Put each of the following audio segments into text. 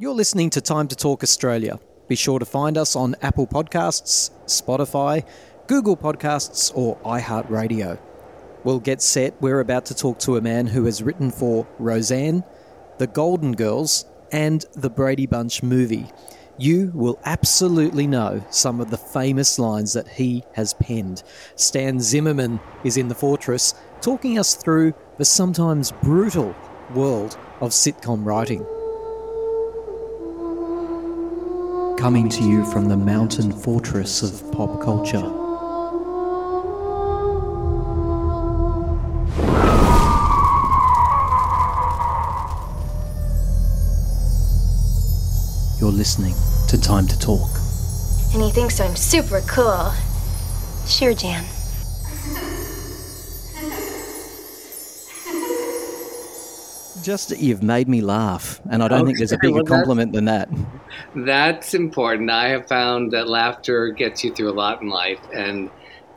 You're listening to Time to Talk Australia. Be sure to find us on Apple Podcasts, Spotify, Google Podcasts, or iHeartRadio. We'll get set. We're about to talk to a man who has written for Roseanne, The Golden Girls, and the Brady Bunch movie. You will absolutely know some of the famous lines that he has penned. Stan Zimmerman is in the fortress, talking us through the sometimes brutal world of sitcom writing. Coming to you from the mountain fortress of pop culture. You're listening to Time to Talk. And he thinks I'm super cool. Sure, Jan. Just that you've made me laugh, and I don't think there's a bigger well, compliment than that. That's important. I have found that laughter gets you through a lot in life. And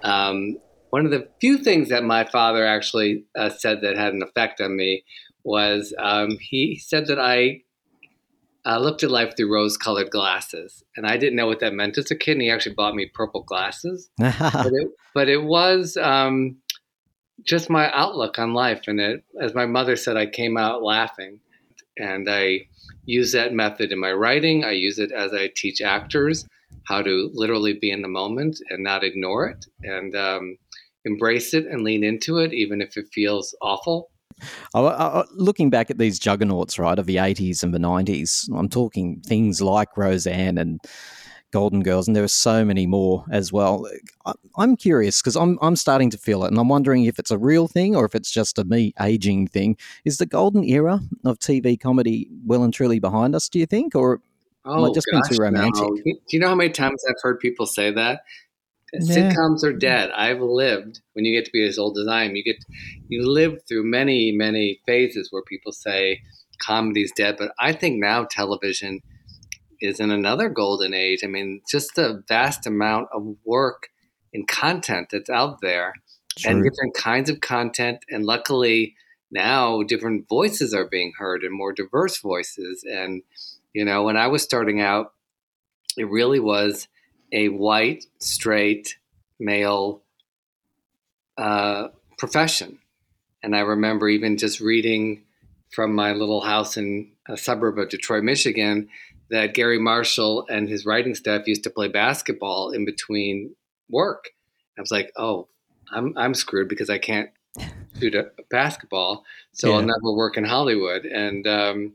um, one of the few things that my father actually uh, said that had an effect on me was um, he said that I uh, looked at life through rose colored glasses. And I didn't know what that meant as a kid. And he actually bought me purple glasses. but, it, but it was um, just my outlook on life. And it, as my mother said, I came out laughing. And I use that method in my writing. I use it as I teach actors how to literally be in the moment and not ignore it and um, embrace it and lean into it, even if it feels awful. I, I, I- looking back at these juggernauts, right, of the 80s and the 90s, I'm talking things like Roseanne and Golden Girls, and there are so many more as well. I, I'm curious because I'm, I'm starting to feel it, and I'm wondering if it's a real thing or if it's just a me aging thing. Is the golden era of TV comedy well and truly behind us, do you think? Or Oh, just being too gosh, no. romantic. Do you know how many times I've heard people say that? Yeah. Sitcoms are dead. I've lived when you get to be as old as I am. You get you live through many many phases where people say comedy's dead, but I think now television is in another golden age. I mean, just the vast amount of work and content that's out there, and different kinds of content, and luckily now different voices are being heard and more diverse voices. And you know, when I was starting out, it really was a white, straight, male uh, profession. And I remember even just reading from my little house in a suburb of Detroit, Michigan, that Garry Marshall and his writing staff used to play basketball in between work. I was like, oh, I'm, I'm screwed because I can't shoot a basketball, so I'll never work in Hollywood. And um,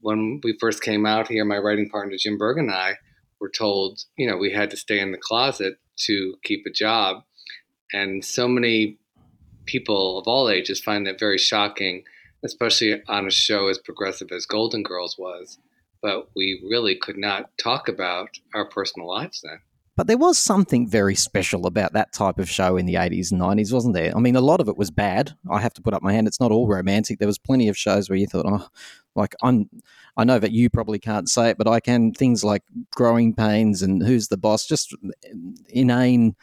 when we first came out here, my writing partner Jim Berg and I were told, you know, we had to stay in the closet to keep a job. And so many people of all ages find that very shocking, especially on a show as progressive as Golden Girls was. But we really could not talk about our personal lives then. But there was something very special about that type of show in the 80s and 90s, wasn't there? I mean, a lot of it was bad. I have to put up my hand. It's not all romantic. There was plenty of shows where you thought, oh, like I'm, I know that you probably can't say it, but I can. Things like Growing Pains and Who's the Boss, just uh, inane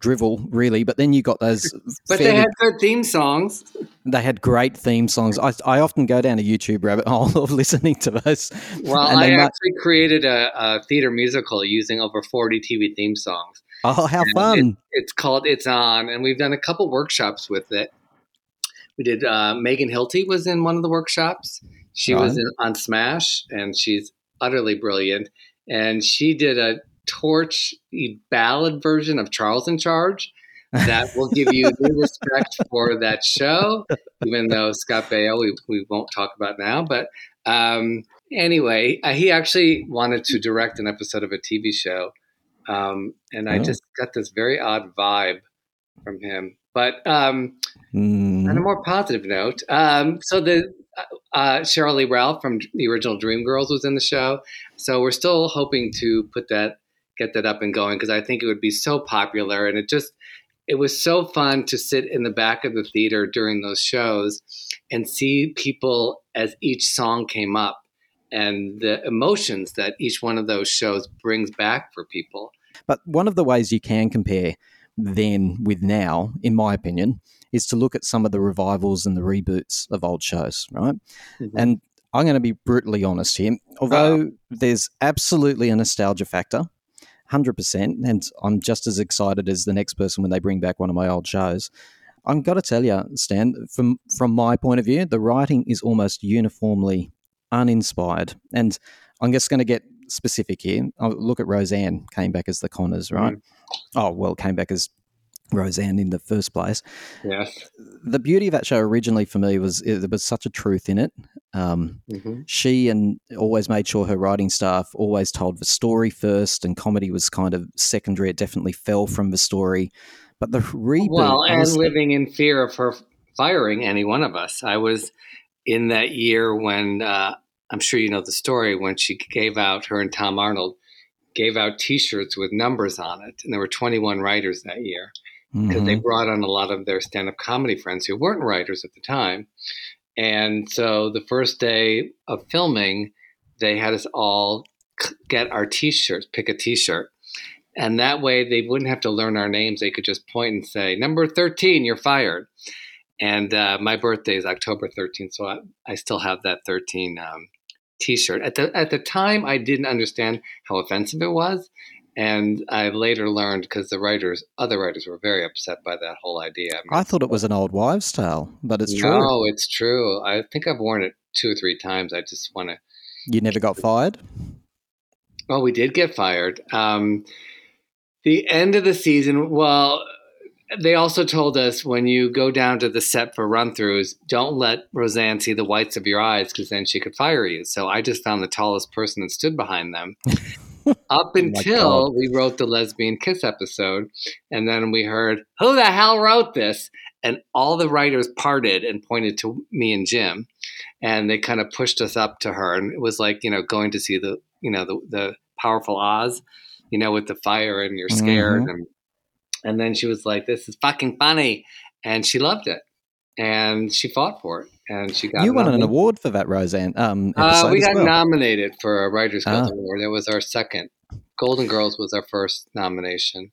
drivel, really. But then you got those. But fairly- they had good theme songs. they had great theme songs. I, I often go down a YouTube rabbit hole of listening to those. Well, I they might- actually created a, a theater musical using over 40 TV theme songs. Oh, how And fun! It's called It's On, and we've done a couple workshops with it. We did, uh, Megan Hilty was in one of the workshops. She was in, on Smash, and she's utterly brilliant. And she did a torch ballad version of Charles in Charge that will give you new respect for that show, even though Scott Baio, we, we won't talk about now. But um, anyway, uh, he actually wanted to direct an episode of a TV show. Um, and I Oh. just got this very odd vibe from him. But um, Mm. on a more positive note, um, so the uh, uh, Sheryl Lee Ralph from the original Dreamgirls was in the show. So we're still hoping to put that, get that up and going because I think it would be so popular, and it just, it was so fun to sit in the back of the theater during those shows and see people as each song came up and the emotions that each one of those shows brings back for people. But one of the ways you can compare then with now, in my opinion, is to look at some of the revivals and the reboots of old shows, right? Mhm. And I'm going to be brutally honest here. Although there's absolutely a nostalgia factor, 100%, and I'm just as excited as the next person when they bring back one of my old shows. I've got to tell you, Stan, from, from my point of view, the writing is almost uniformly uninspired. And I'm just going to get specific here. I'll look at Roseanne, came back as the Connors, right? Mm. Oh, well, came back as Roseanne in the first place. Yes. The beauty of that show originally for me was there was such a truth in it. Um, mm-hmm. She and always made sure her writing staff always told the story first, and comedy was kind of secondary. It definitely fell from the story. But the reboot. Well, and honestly, living in fear of her firing any one of us. I was in that year when uh, I'm sure you know the story when she gave out her and Tom Arnold gave out T-shirts with numbers on it, and there were 21 writers that year because mm-hmm. they brought on a lot of their stand-up comedy friends who weren't writers at the time. And so the first day of filming, they had us all get our T-shirts, pick a T-shirt, and that way they wouldn't have to learn our names. They could just point and say, "Number 13, you're fired." And uh, my birthday is October 13th, so I, I still have that 13 um, T-shirt. At the at the time, I didn't understand how offensive it was, and I later learned because the writers, other writers, were very upset by that whole idea. I, mean, I thought it was an old wives' tale, but it's true. No, it's true. I think I've worn it two or three times. I just want to. You never got fired. Well, we did get fired. Um, the end of the season. Well, they also told us when you go down to the set for run throughs, don't let Roseanne see the whites of your eyes because then she could fire you. So I just found the tallest person and stood behind them. up oh until we wrote the lesbian kiss episode. And then we heard, who the hell wrote this? And all the writers parted and pointed to me and Jim. And they kind of pushed us up to her. And it was like, you know, going to see the, you know, the, the powerful Oz, you know, with the fire and you're scared. Mm-hmm. And, and then she was like, this is fucking funny. And she loved it. And she fought for it and she got. You won an award for that, Roseanne. Um, uh, we got well. nominated for a Writers Guild ah. Award. It was our second. Golden Girls was our first nomination.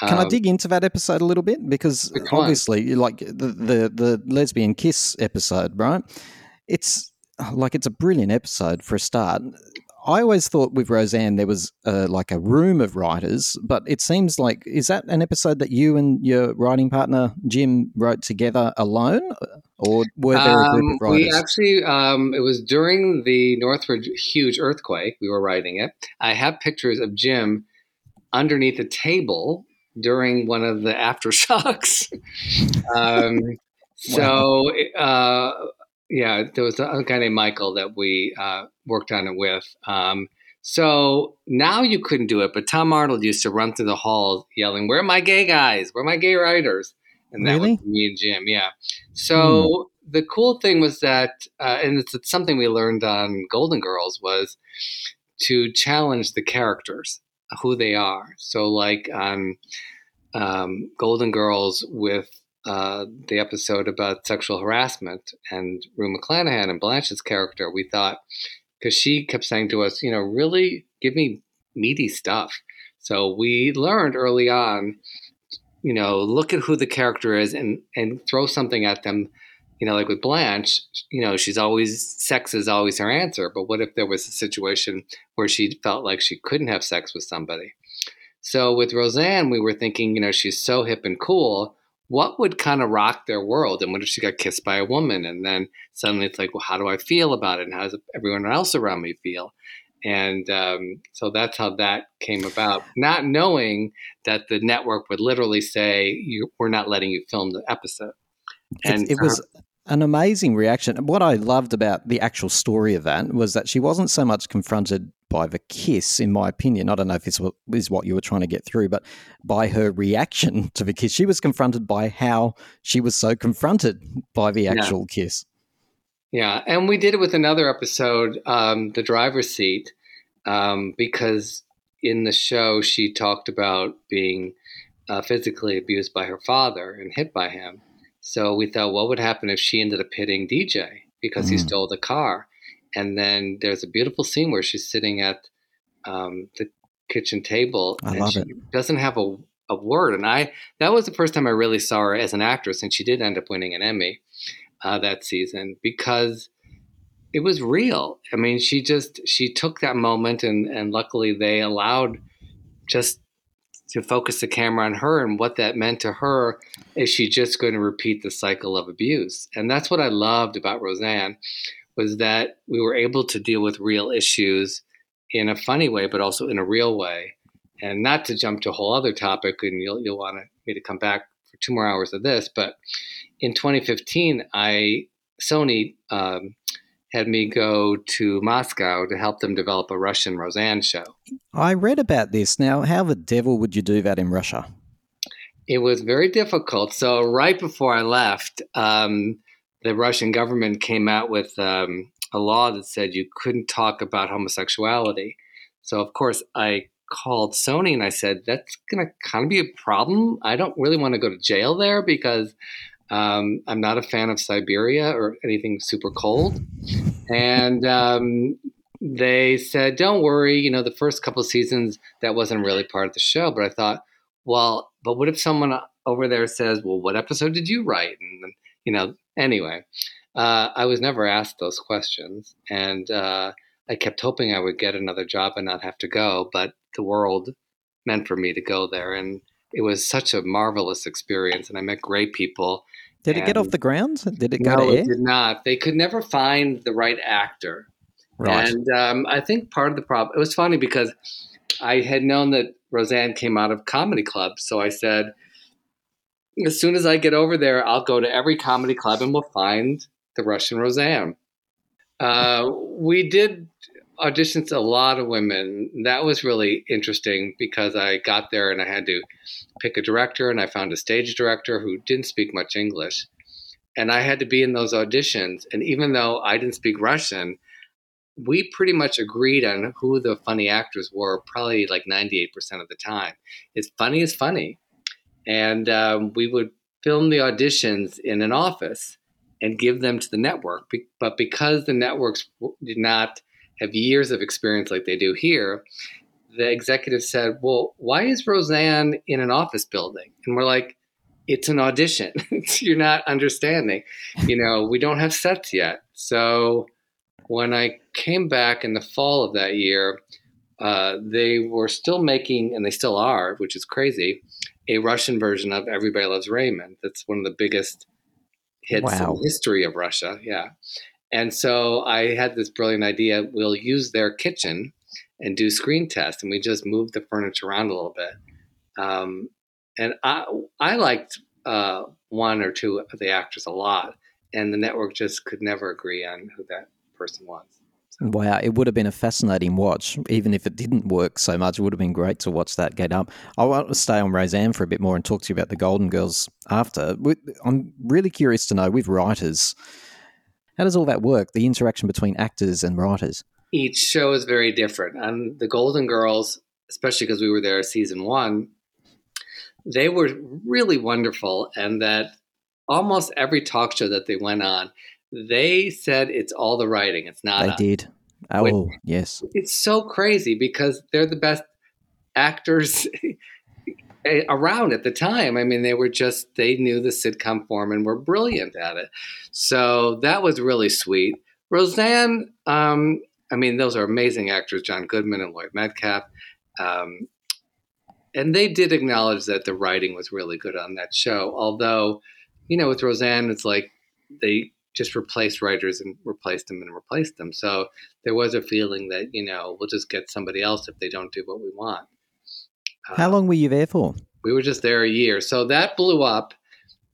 Can um, I dig into that episode a little bit because obviously, like the, the the lesbian kiss episode, right? It's like it's a brilliant episode for a start. I always thought with Roseanne there was uh, like a room of writers, but it seems like is that an episode that you and your writing partner Jim wrote together alone, or were there a group of um, writers? We actually, um, it was during the Northridge huge earthquake. We were writing it. I have pictures of Jim underneath a table during one of the aftershocks. um, so uh, yeah, there was a guy named Michael that we uh, worked on it with. Um, so now you couldn't do it, but Tom Arnold used to run through the halls yelling, "Where are my gay guys? Where are my gay writers?" And that really? was me and Jim. Yeah. So mm. the cool thing was that, uh, and it's, it's something we learned on Golden Girls was to challenge the characters, who they are. So like on um, Golden Girls with uh, the episode about sexual harassment and Rue McClanahan and Blanche's character, we thought, because she kept saying to us, you know, really give me meaty stuff. So we learned early on, you know, look at who the character is and, and throw something at them. You know, like with Blanche, you know, she's always, sex is always her answer. But what if there was a situation where she felt like she couldn't have sex with somebody? So with Roseanne, we were thinking, you know, she's so hip and cool what would kind of rock their world? And what if she got kissed by a woman? And then suddenly it's like, well, how do I feel about it? And how does everyone else around me feel? And um, so that's how that came about, not knowing that the network would literally say, we're not letting you film the episode. And it, it was an amazing reaction. What I loved about the actual story of that was that she wasn't so much confronted by the kiss, in my opinion. I don't know if this is what you were trying to get through, but by her reaction to the kiss, she was confronted by how she was so confronted by the actual yeah. kiss. Yeah, and we did it with another episode, um, the driver's seat, um, because in the show she talked about being uh, physically abused by her father and hit by him. So we thought, what would happen if she ended up hitting DJ because mm. he stole the car? And then there's a beautiful scene where she's sitting at um, the kitchen table I and she it. doesn't have a, a word. And I that was the first time I really saw her as an actress, and she did end up winning an Emmy uh, that season because it was real. I mean, she just she took that moment, and and luckily they allowed just to focus the camera on her and what that meant to her. Is she just going to repeat the cycle of abuse? And that's what I loved about Roseanne was that we were able to deal with real issues in a funny way, but also in a real way. And not to jump to a whole other topic, and you'll you'll want me to come back for two more hours of this, but in 2015, I Sony um, had me go to Moscow to help them develop a Russian Roseanne show. I read about this. Now, how the devil would you do that in Russia? It was very difficult. So, right before I left, um, the Russian government came out with um, a law that said you couldn't talk about homosexuality. So, of course, I called Sony and I said, that's going to kind of be a problem. I don't really want to go to jail there because um, I'm not a fan of Siberia or anything super cold. And um, they said, don't worry, you know, the first couple seasons, that wasn't really part of the show. But I thought, well, but what if someone over there says, well, what episode did you write? And, you know, anyway, uh, I was never asked those questions. And uh, I kept hoping I would get another job and not have to go. But the world meant for me to go there. And it was such a marvelous experience. And I met great people did it get off the ground? Did it go no, to air? it did not. They could never find the right actor. Right. And um, I think part of the problem, it was funny because I had known that Roseanne came out of comedy clubs. So I said, as soon as I get over there, I'll go to every comedy club and we'll find the Russian Roseanne. Uh, we did auditions a lot of women. That was really interesting because I got there and I had to pick a director, and I found a stage director who didn't speak much English. And I had to be in those auditions. And even though I didn't speak Russian, we pretty much agreed on who the funny actors were, probably like 98% of the time. It's funny is funny. And um, we would film the auditions in an office and give them to the network. But because the networks did not have years of experience like they do here, the executive said, Well, why is Roseanne in an office building? And we're like, It's an audition. You're not understanding. You know, we don't have sets yet. So when I came back in the fall of that year, uh, they were still making, and they still are, which is crazy, a Russian version of Everybody Loves Raymond. That's one of the biggest hits wow. in the history of Russia. Yeah. And so I had this brilliant idea. We'll use their kitchen and do screen tests, and we just moved the furniture around a little bit. Um, and I I liked uh, one or two of the actors a lot, and the network just could never agree on who that person was. Wow, it would have been a fascinating watch, even if it didn't work so much. It would have been great to watch that get up. I want to stay on Roseanne for a bit more and talk to you about the Golden Girls after. I'm really curious to know with writers how does all that work? The interaction between actors and writers. Each show is very different. And the Golden Girls, especially because we were there season one, they were really wonderful. And that almost every talk show that they went on, they said it's all the writing. It's not. They us. did. Oh, yes. It's so crazy because they're the best actors around at the time. I mean, they were just, they knew the sitcom form and were brilliant at it. So that was really sweet. Roseanne, um, I mean, those are amazing actors, John Goodman and Laurie Metcalf. Um, and they did acknowledge that the writing was really good on that show. Although, you know, with Roseanne, it's like they just replaced writers and replaced them and replaced them. So there was a feeling that, you know, we'll just get somebody else if they don't do what we want. How long were you there for? We were just there a year. So that blew up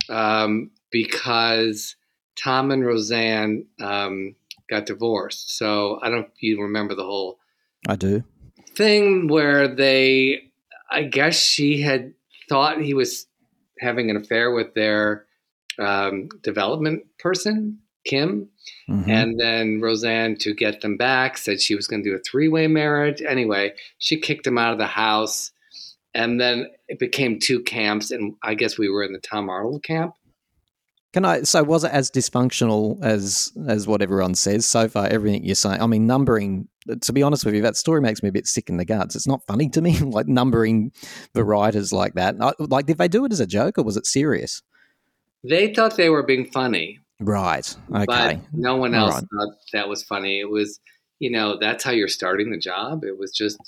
um, because Tom and Roseanne um, got divorced. So I don't know if you remember the whole I do thing where they, I guess she had thought he was having an affair with their um, development person, Kim. Mm-hmm. And then Roseanne, to get them back, said she was going to do a three way marriage. Anyway, she kicked him out of the house and then it became two camps, and I guess we were in the Tom Arnold camp. Can I? So was it as dysfunctional as as what everyone says so far? Everything you're saying. I mean, numbering. To be honest with you, that story makes me a bit sick in the guts. It's not funny to me, like numbering the writers like that. Like, did they do it as a joke or was it serious? They thought they were being funny, Right. Okay. No one else right. thought that was funny. It was, you know, that's how you're starting the job. It was just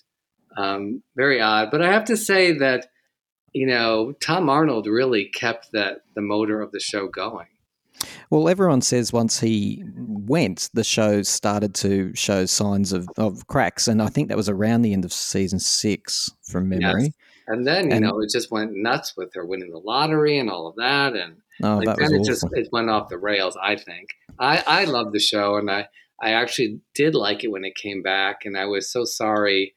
um, very odd. But I have to say that, you know, Tom Arnold really kept that the motor of the show going. Well, everyone says once he went, the show started to show signs of, of cracks, and I think that was around the end of season six, from memory. And then, you And- know, it just went nuts with her winning the lottery and all of that. And Oh, like that then it awful. just it went off the rails. I think I I love the show, and I I actually did like it when it came back, and I was so sorry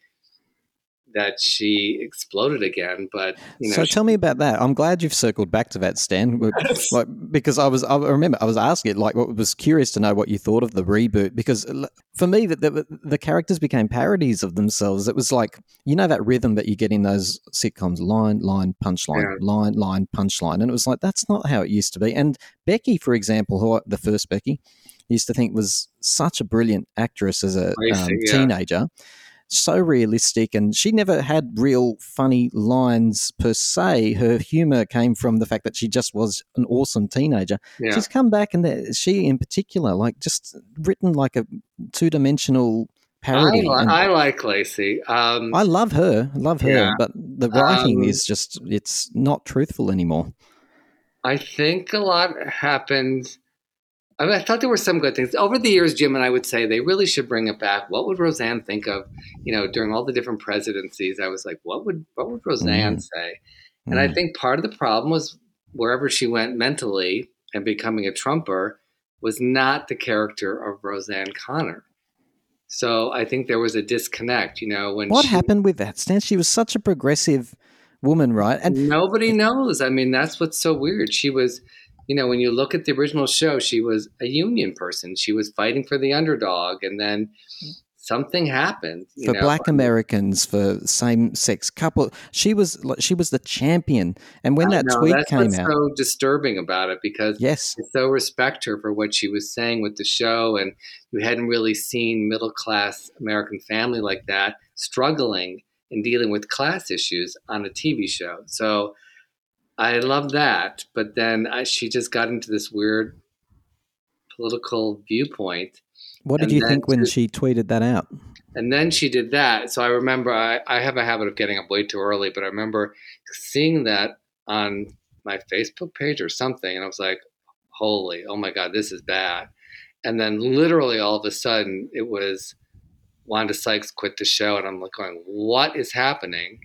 that she exploded again. But you know, so she- tell me about that. I'm glad you've circled back to that, Stan. like, because I was, I remember I was asking it, like, what was curious to know what you thought of the reboot. Because for me, the, the, the characters became parodies of themselves. It was like, you know, that rhythm that you get in those sitcoms line, line, punchline, Yeah. line, line, punchline. And it was like, that's not how it used to be. And Becky, for example, who I, the first Becky, used to think was such a brilliant actress as a see, um, yeah. So realistic and she never had real funny lines per se her humor came from the fact that she just was an awesome teenager yeah. she's come back and she in particular like just written like a two-dimensional I, parody li- I like Lecy. Um, I love her love her Yeah. but the writing Um, is just it's not truthful anymore I think a lot happened. I, mean, I thought there were some good things over the years. Jim and I would say they really should bring it back. What would Roseanne think of? You know, during all the different presidencies, I was like, what would what would Roseanne say? And I Mm. think part of the problem was wherever she went mentally and becoming a Trumper was not the character of Roseanne Connor. So I think there was a disconnect. You know, when what she, happened with that Stan she was such a progressive woman right and Nobody knows. I mean, that's what's so weird. She was, you know, when you look at the original show, she was a union person. She was fighting for the underdog, and then something happened. You for know? black americans for same-sex couple she was she was the champion and when I that know, tweet that's came what's out so disturbing about it because yes I so respect her for what she was saying with the show, and you hadn't really seen middle class American family like that struggling and dealing with class issues on a TV show. So I love that, but then I, she just got into this weird political viewpoint, what did and you think when she tweeted that out and then she did that. So I remember I, I have a habit of getting up way too early, but I remember seeing that on my Facebook page or something, and I was like, "Holy, oh my God, this is bad!" And then literally all of a sudden, it was Wanda Sykes quit the show, and I'm like going, "What is happening?"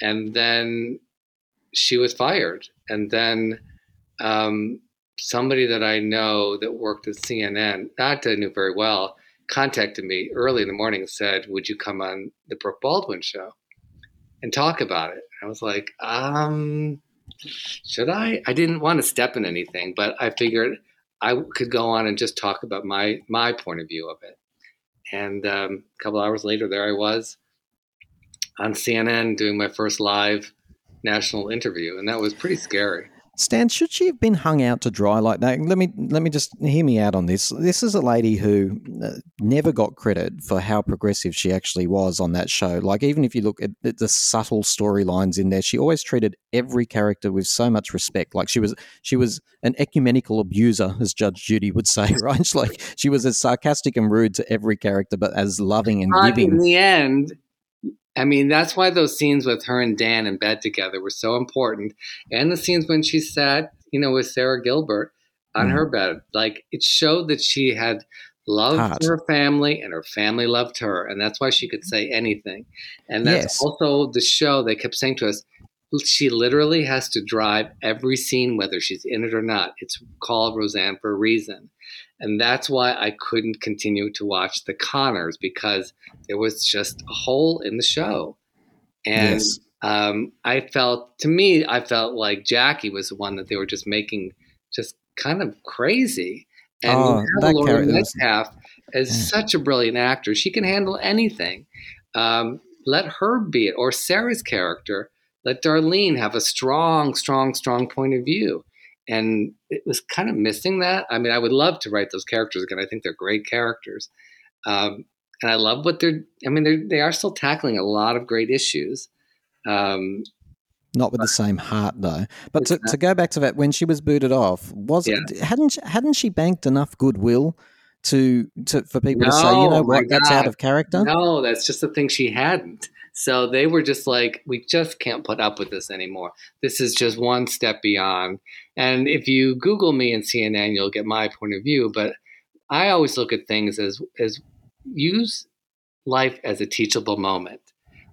And then she was fired, and then um, somebody that I know that worked at CNN, not that I knew very well, contacted me early in the morning and said, "Would you come on the Brooke Baldwin show and talk about it?" I was like, "Um, should I?" I didn't want to step in anything, but I figured I could go on and just talk about my my point of view of it. And um, a couple hours later, there I was on CNN doing my first live national interview, and that was pretty scary. Stan, should she have been hung out to dry like that? Let me let me just hear me out on this. This is a lady who uh, never got credit for how progressive she actually was on that show. Like even if you look at the, the subtle storylines in there, she always treated every character with so much respect. Like she was she was an ecumenical abuser, as Judge Judy would say, right? Like she was as sarcastic and rude to every character, but as loving and But in the end, I mean, that's why those scenes with her and Dan in bed together were so important. And the scenes when she sat, you know, with Sara Gilbert on Mhm. her bed. Like it showed that she had loved her family and her family loved her. And that's why she could say anything. And that's Yes. also the show they kept saying to us, she literally has to drive every scene, whether she's in it or not. It's called Roseanne for a reason. And that's why I couldn't continue to watch The Connors because there was just a hole in the show. And Yes. um, I felt, to me, I felt like Jackie was the one that they were just making just kind of crazy. And Oh, that have Laurie character was- Metcalf Yeah. such a brilliant actor. She can handle anything. Um, let her be it. Or Sara's character, let Darlene have a strong, strong, strong point of view. And it was kind of missing that. I mean, I would love to write those characters again. I think they're great characters. Um, and I love what they're, I mean, they're, they are still tackling a lot of great issues. Um, Not with the same heart, though. But to, to go back to that, when she was booted off, was Yeah. it, hadn't she- hadn't she banked enough goodwill to to for people to say, you know what, that's out of character? No, that's just the thing she hadn't. So they were just like, we just can't put up with this anymore. This is just one step beyond. And if you Google me and CNN, you'll get my point of view. But I always look at things as as use life as a teachable moment.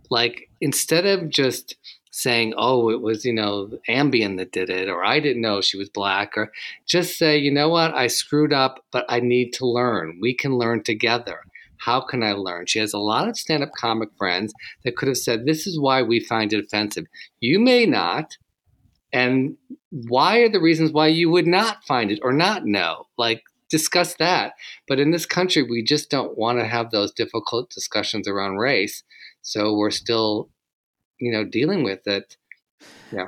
Like instead of just saying, "Oh, it was you know Ambien that did it," or "I didn't know she was black," or just say, "You know what? I screwed up, but I need to learn. We can learn together." How can I learn? She has a lot of stand up comic friends that could have said, This is why we find it offensive. You may not. And why are the reasons why you would not find it or not know? Like, discuss that. But in this country, we just don't want to have those difficult discussions around race. So we're still, you know, dealing with it.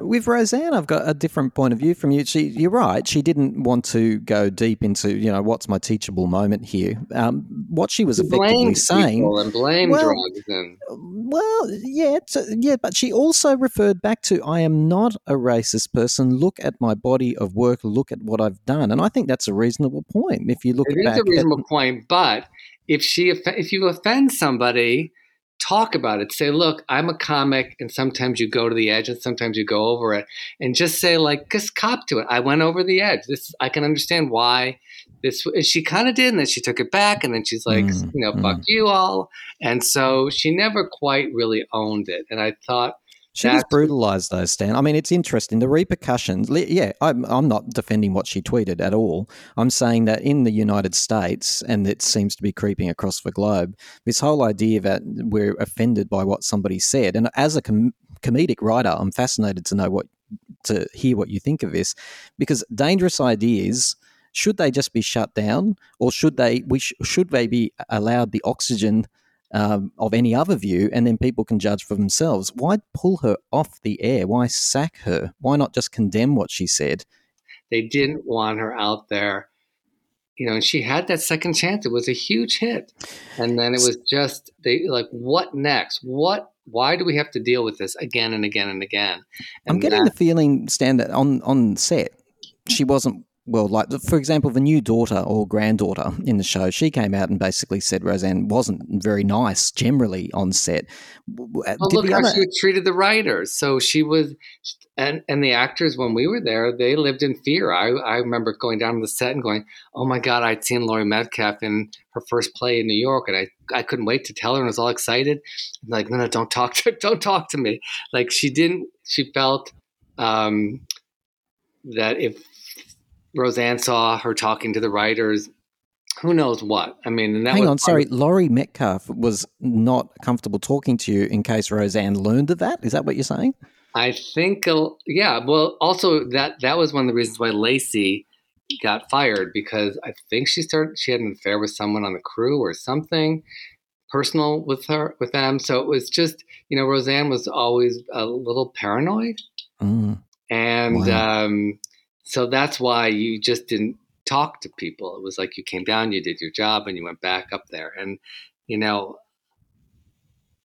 With Roseanne, I've got a different point of view from you. She, you're right. She didn't want to go deep into, you know, what's my teachable moment here. Um, what she was effectively saying, and blame Well, drugs and well, yeah, it's- yeah, but she also referred back to, I am not a racist person. Look at my body of work. Look at what I've done, and I think that's a reasonable point. If you look It is a at- reasonable point, but if she if you offend somebody, talk about it. Say, look, I'm a comic, and sometimes you go to the edge, and sometimes you go over it, and just say like, just cop to it. I went over the edge. This I can understand why. This she kind of did, and then she took it back, and then she's like, Mm, you know, fuck you all, and so she never quite really owned it. And I thought. She was brutalized, though, Stan. I mean, it's interesting. The repercussions. Yeah, I'm, I'm not defending what she tweeted at all. I'm saying that in the United States, and it seems to be creeping across the globe, this whole idea that we're offended by what somebody said. And as a com- comedic writer, I'm fascinated to know what to hear what you think of this, because dangerous ideas. Should they just be shut down, or should they? We sh- should they be allowed the oxygen um, of any other view, and then people can judge for themselves. Why pull her off the air? Why sack her? Why not just condemn what she said? they didn't want her out there you know and she had that second chance it was a huge hit and then it was just they like what next what why do we have to deal with this again and again and again I'm getting that- the feeling, Stan, that on on set she wasn't well. Like for example, the new daughter or granddaughter in the show, she came out and basically said Roseanne wasn't very nice generally on set. W- well, did look how other- she treated the writers so she was and and the actors when we were there they lived in fear i i remember going down to the set and going oh my god i'd seen laurie metcalf in her first play in new york and i i couldn't wait to tell her and was all excited I'm like no no don't talk to don't talk to me like she didn't she felt um that if roseanne saw her talking to the writers who knows what i mean and that Hang on, sorry. of- Laurie Metcalf was not comfortable talking to you in case Roseanne learned of that. Is that what you're saying? I think, uh, yeah. Well, also that that was one of the reasons why Lecy got fired because I think she started she had an affair with someone on the crew or something personal with her with them. So it was just you know Roseanne was always a little paranoid, Mm. and Wow. um, so that's why you just didn't talk to people. It was like you came down, you did your job, and you went back up there, and you know.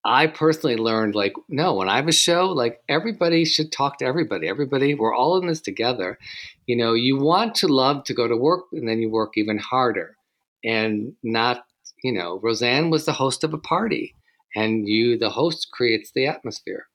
I personally learned like no, when I have a show, like everybody should talk to everybody. Everybody, we're all in this together. You know, you want to love to go to work and then you work even harder. And not, you know, Roseanne was the host of a party and you the host creates the atmosphere.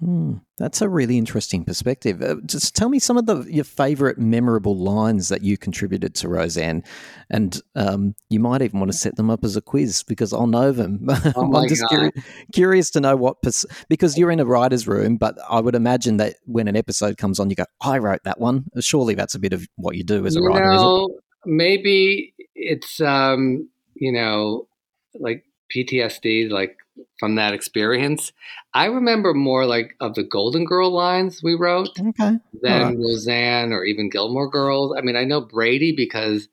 Hmm, that's a really interesting perspective. Uh, just tell me some of the your favorite memorable lines that you contributed to Roseanne, and um, you might even want to set them up as a quiz because I'll know them. Oh I'm just curi- curious to know what pers- because you're in a writer's room, but I would imagine that when an episode comes on, you go, "I wrote that one." Surely that's a bit of what you do as a you writer, is it? maybe it's um, you know, like PTSD, like from that experience. I remember more like of the Golden Girl lines we wrote. Okay. than Alright. Roseanne or even Gilmore Girls. I mean, I know Brady because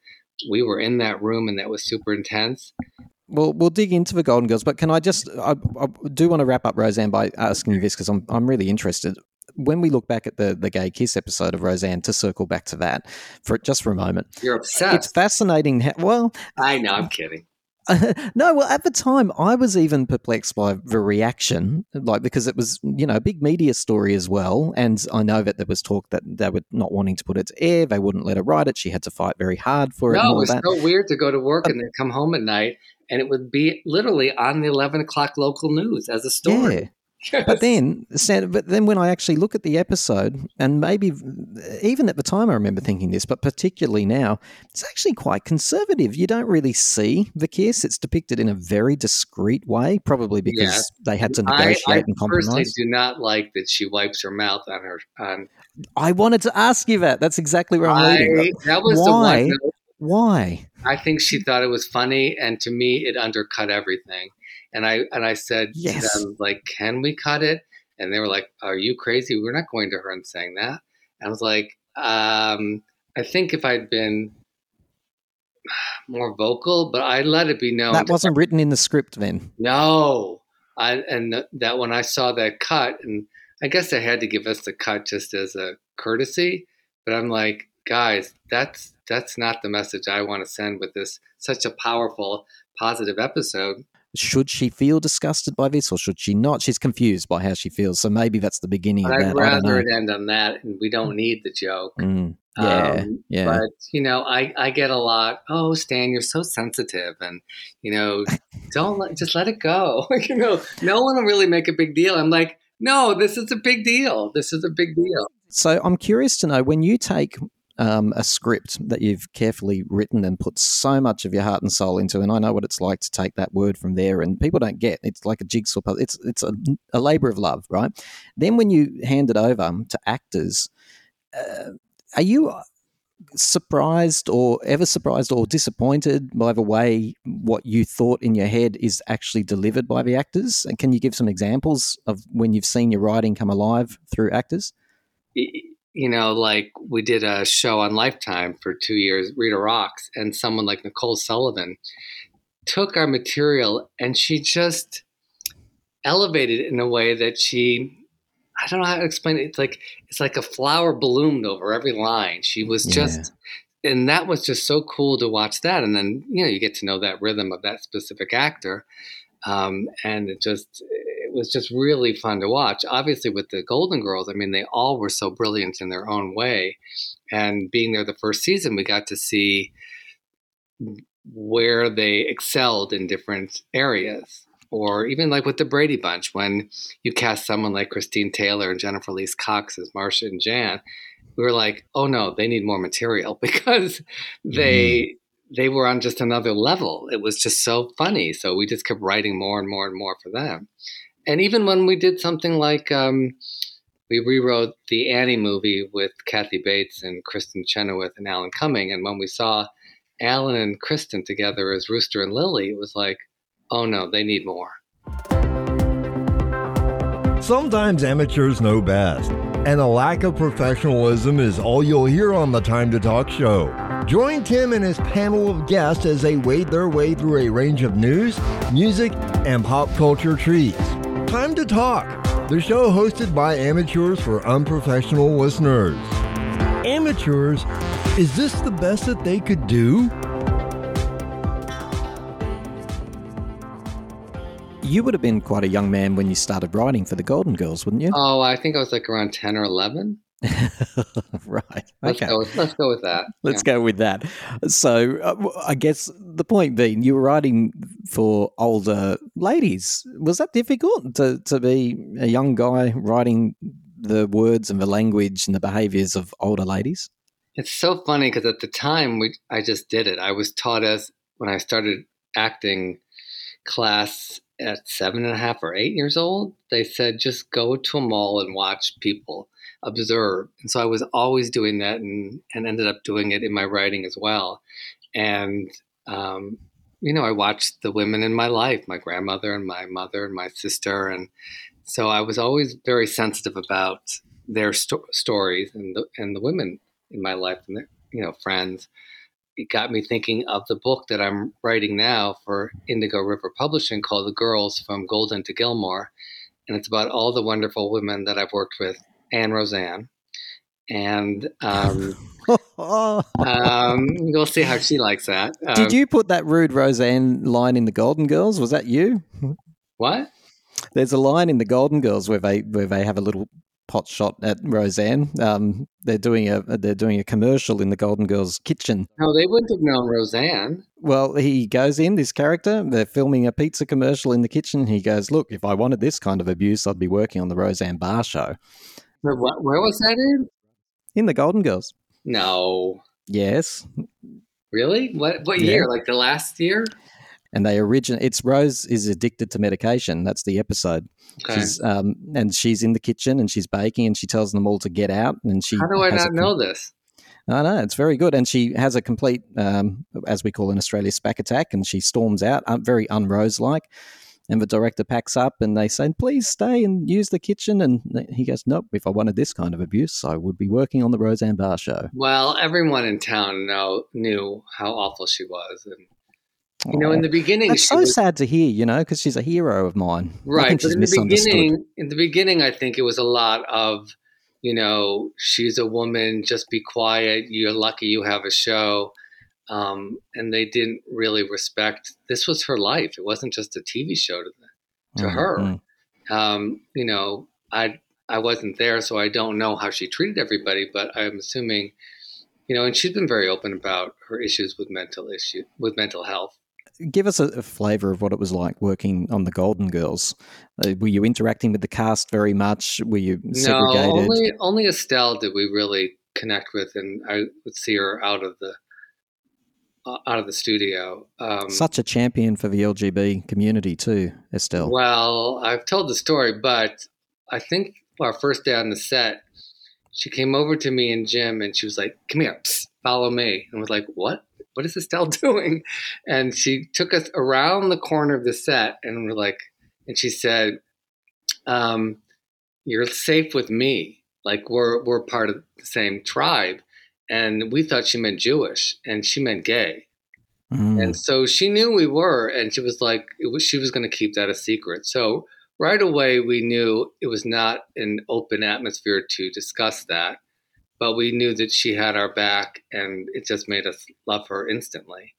we were in that room and that was super intense. Well, we'll dig into the Golden Girls, but can I just? I, I do want to wrap up Roseanne by asking you this because I'm I'm really interested. When we look back at the the gay kiss episode of Roseanne, to circle back to that for just for a moment, You're obsessed. it's fascinating. How, well, I know, I'm kidding. no, well, at the time, I was even perplexed by the reaction, like because it was, you know, a big media story as well. And I know that there was talk that they were not wanting to put it to air; they wouldn't let her write it. She had to fight very hard for it. No, it was that. so weird to go to work But- and then come home at night, and it would be literally on the eleven o'clock local news as a story. Yeah. But then, but then when I actually look at the episode, and maybe even at the time I remember thinking this, but particularly now, it's actually quite conservative. You don't really see the kiss; it's depicted in a very discreet way, probably because Yes. they had to I, negotiate I and personally compromise. do not like that she wipes her mouth on her. On I wanted to ask you that. That's exactly where I'm I, leading. that was Why? Why? I think she thought it was funny, and to me, it undercut everything. And I and I said Yes. to them, like, "Can we cut it?" And they were like, "Are you crazy? We're not going to her and saying that." I was like, um, "I think if I'd been more vocal, but I let it be known That wasn't written in the script then. no." I and th- that when I saw that cut, and I guess they had to give us the cut just as a courtesy. But I'm like, guys, that's that's not the message I want to send with this such a powerful, positive episode. Should she feel disgusted by this or should she not? She's confused by how she feels. So maybe that's the beginning I'd that. I don't rather it end on that, and we don't need the joke. Mm, yeah, Um, yeah. But you know, I I get a lot. Oh, Stan, you're so sensitive, and you know, don't let, just let it go. you know, no one will really make a big deal. I'm like, no, this is a big deal. This is a big deal. So I'm curious to know when you take um, a script that you've carefully written and put so much of your heart and soul into, and I know what it's like to take that word from there, and people don't get it's like a jigsaw puzzle. It's it's a, a labor of love, right? Then when you hand it over to actors, uh, are you surprised or ever surprised or disappointed by the way what you thought in your head is actually delivered by the actors? And can you give some examples of when you've seen your writing come alive through actors? y- you know, like we did a show on Lifetime for two years, Rita Rocks, and someone like Nicole Sullivan took our material and she just elevated it in a way that she I don't know how to explain it. It's like it's like a flower bloomed over every line. She was just and that was just so cool to watch that. And then, you know, you get to know that rhythm of that specific actor. Um, and it just was just really fun to watch. Obviously, with the Golden Girls, I mean, they all were so brilliant in their own way. And being there the first season, we got to see where they excelled in different areas. Or even like with the Brady Bunch, when you cast someone like Christine Taylor and Jennifer Elise Cox as Marcia and Jan, we were like, oh no, they need more material because they mm-hmm. they were on just another level. It was just so funny. So we just kept writing more and more and more for them. And even when we did something like um, we rewrote the Annie movie with Kathy Bates and Kristin Chenoweth and Alan Cumming, and when we saw Alan and Kristin together as Rooster and Lily, it was like, oh no, they need more. Sometimes amateurs know best, and a lack of professionalism is all you'll hear on the Time to Talk show. Join Tim and his panel of guests as they wade their way through a range of news, music, and pop culture treats. Time to Talk, the show hosted by amateurs for unprofessional listeners. Amateurs, is this the best that they could do? You would have been quite a young man when you started writing for the Golden Girls, wouldn't you? Oh, I think I was like around 10 or 11. right. Let's, Okay. go, with, let's go with that. Let's go with that. So, uh, I guess the point being, you were writing for older ladies. Was that difficult to, to be a young guy writing the words and the language and the behaviors of older ladies? It's so funny because at the time we, I just did it. I was taught as when I started acting class at seven and a half or eight years old. They said just go to a mall and watch people observe, and so I was always doing that, and and ended up doing it in my writing as well. And um, you know, I watched the women in my life, my grandmother and my mother and my sister, and so I was always very sensitive about their sto- stories and the and the women in my life and their, you know friends. It got me thinking of the book that I'm writing now for Indigo River Publishing called The Girls from Golden to Gilmore. And it's about all the wonderful women that I've worked with Anne Roseanne, and um, um, we'll see how she likes that. Um, Did you put that rude Roseanne line in the Golden Girls? Was that you? What? There's a line in the Golden Girls where they where they have a little pot shot at Roseanne. Um, they're doing a they're doing a commercial in the Golden Girls kitchen. No, they wouldn't have known Roseanne. Well, he goes in this character. They're filming a pizza commercial in the kitchen. He goes, "Look, if I wanted this kind of abuse, I'd be working on the Roseanne Barr show What, where was that in? in the Golden Girls." No, Yes, really? What what Yeah. year? Like the last year? and they origin. It's Rose is addicted to medication. That's the episode. Okay. She's um, and she's in the kitchen and she's baking and she tells them all to get out and she. How do I not know this? I know it's very good, and she has a complete, um, as we call in Australia, spack attack, and she storms out, very unrose like. And the director packs up, and they say, "Please stay and use the kitchen." And he goes, "Nope. If I wanted this kind of abuse, I would be working on the Roseanne Barr show." Well, everyone in town know knew how awful she was, and you know, in the oh, beginning, That's she so was, sad to hear, you know, because she's a hero of mine. Right. But in the beginning, in the beginning, I think it was a lot of, you know, she's a woman. Just be quiet. You're lucky you have a show. Um, and they didn't really respect. This was her life. It wasn't just a TV show to to Mm, her. mm. um, you know, I I wasn't there, so I don't know how she treated everybody, but I'm assuming, you know, and she's been very open about her issues with mental issue with mental health. Give us a, a flavor of what it was like working on the Golden Girls. Uh, were you interacting with the cast very much? Were you segregated? No, only only Estelle did we really connect with, and I would see her out of the out of the studio. Um, Such a champion for the LGB community too, Estelle. Well, I've told the story, but I think our first day on the set, she came over to me and Jim, and she was like, "Come here, psst, follow me." And was like, "What? What is Estelle doing?" And she took us around the corner of the set, and we're like, and she said, um, "You're safe with me. Like we're we're part of the same tribe." And we thought she meant Jewish, and she meant gay. Mm. And so she knew we were, and she was like, it was, she was going to keep that a secret. So right away, we knew it was not an open atmosphere to discuss that, but we knew that she had our back, and it just made us love her instantly.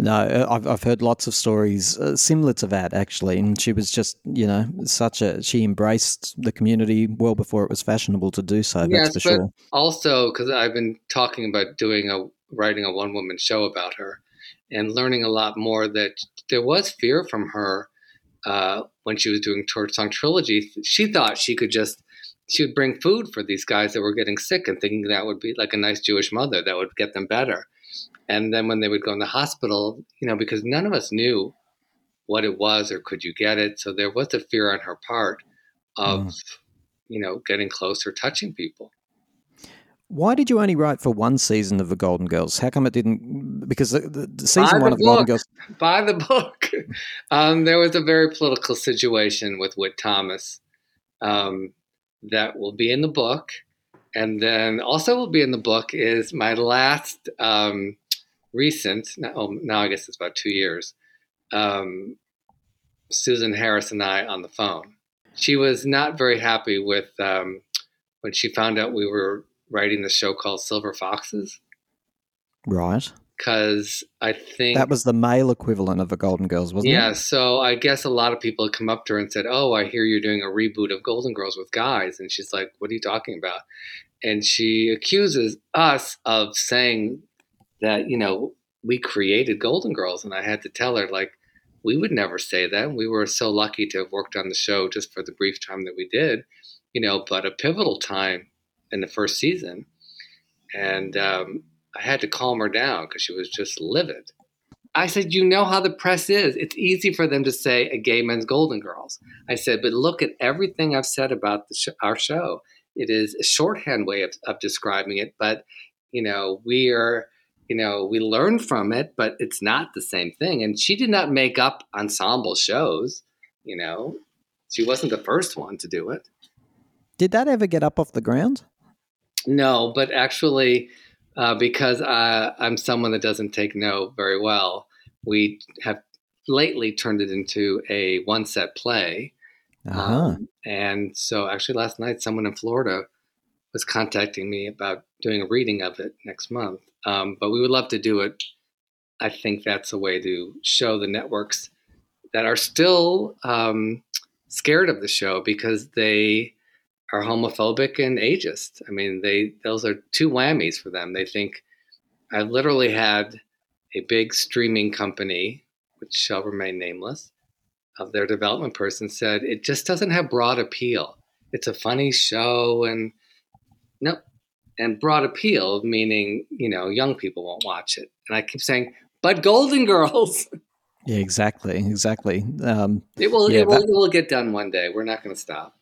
No, uh, I've I've heard lots of stories uh, similar to that actually, and she was just you know such a she embraced the community well before it was fashionable to do so. yes, that's for but sure. also because I've been talking about doing a writing a one woman show about her, and learning a lot more that there was fear from her uh, when she was doing Torch Song Trilogy. She thought she could just she would bring food for these guys that were getting sick and thinking that would be like a nice Jewish mother that would get them better. And then when they would go in the hospital, you know, because none of us knew what it was or could you get it, so there was a fear on her part of, you know, getting close or touching people. Why did you only write for one season of the Golden Girls? How come it didn't? Because the, the, the season one the of the Golden. Girls. Buy the book. Um, there was a very political situation with Witt Thomas um, that will be in the book. And then also will be in the book is my last um, recent, now, oh, now I guess it's about two years, um, Susan Harris and I on the phone. She was not very happy with um, when she found out we were writing the show called Silver Foxes Right. because I think That was the male equivalent of the Golden Girls, wasn't yeah, it? Yeah. So I guess a lot of people had come up to her and said, "Oh, I hear you're doing a reboot of Golden Girls with guys," and she's like, "What are you talking about?" And she accuses us of saying that you know we created Golden Girls, and I had to tell her like we would never say that. We were so lucky to have worked on the show just for the brief time that we did, you know, but a pivotal time in the first season, and um, I had to calm her down because she was just livid. I said, you know how the press is. It's easy for them to say a gay men's Golden Girls. I said, but look at everything I've said about sh- our show. It is a shorthand way of, of describing it, but you know, we are, you know, we learn from it, but it's not the same thing. And she did not make up ensemble shows. You know, she wasn't the first one to do it. Did that ever get up off the ground? No, but actually, uh, because uh, I'm someone that doesn't take no very well, we have lately turned it into a one set play. Uh-huh. Um, and so, actually, last night, someone in Florida was contacting me about doing a reading of it next month. Um, but we would love to do it. I think that's a way to show the networks that are still um, scared of the show because they are homophobic and ageist. I mean, they those are two whammies for them. They think I literally had a big streaming company, which shall remain nameless, of their development person said it just doesn't have broad appeal. It's a funny show and no, and broad appeal meaning you know young people won't watch it. And I keep saying, but Golden Girls. Yeah, exactly, exactly. Um, it will, yeah, it, will that- it will get done one day. We're not going to stop.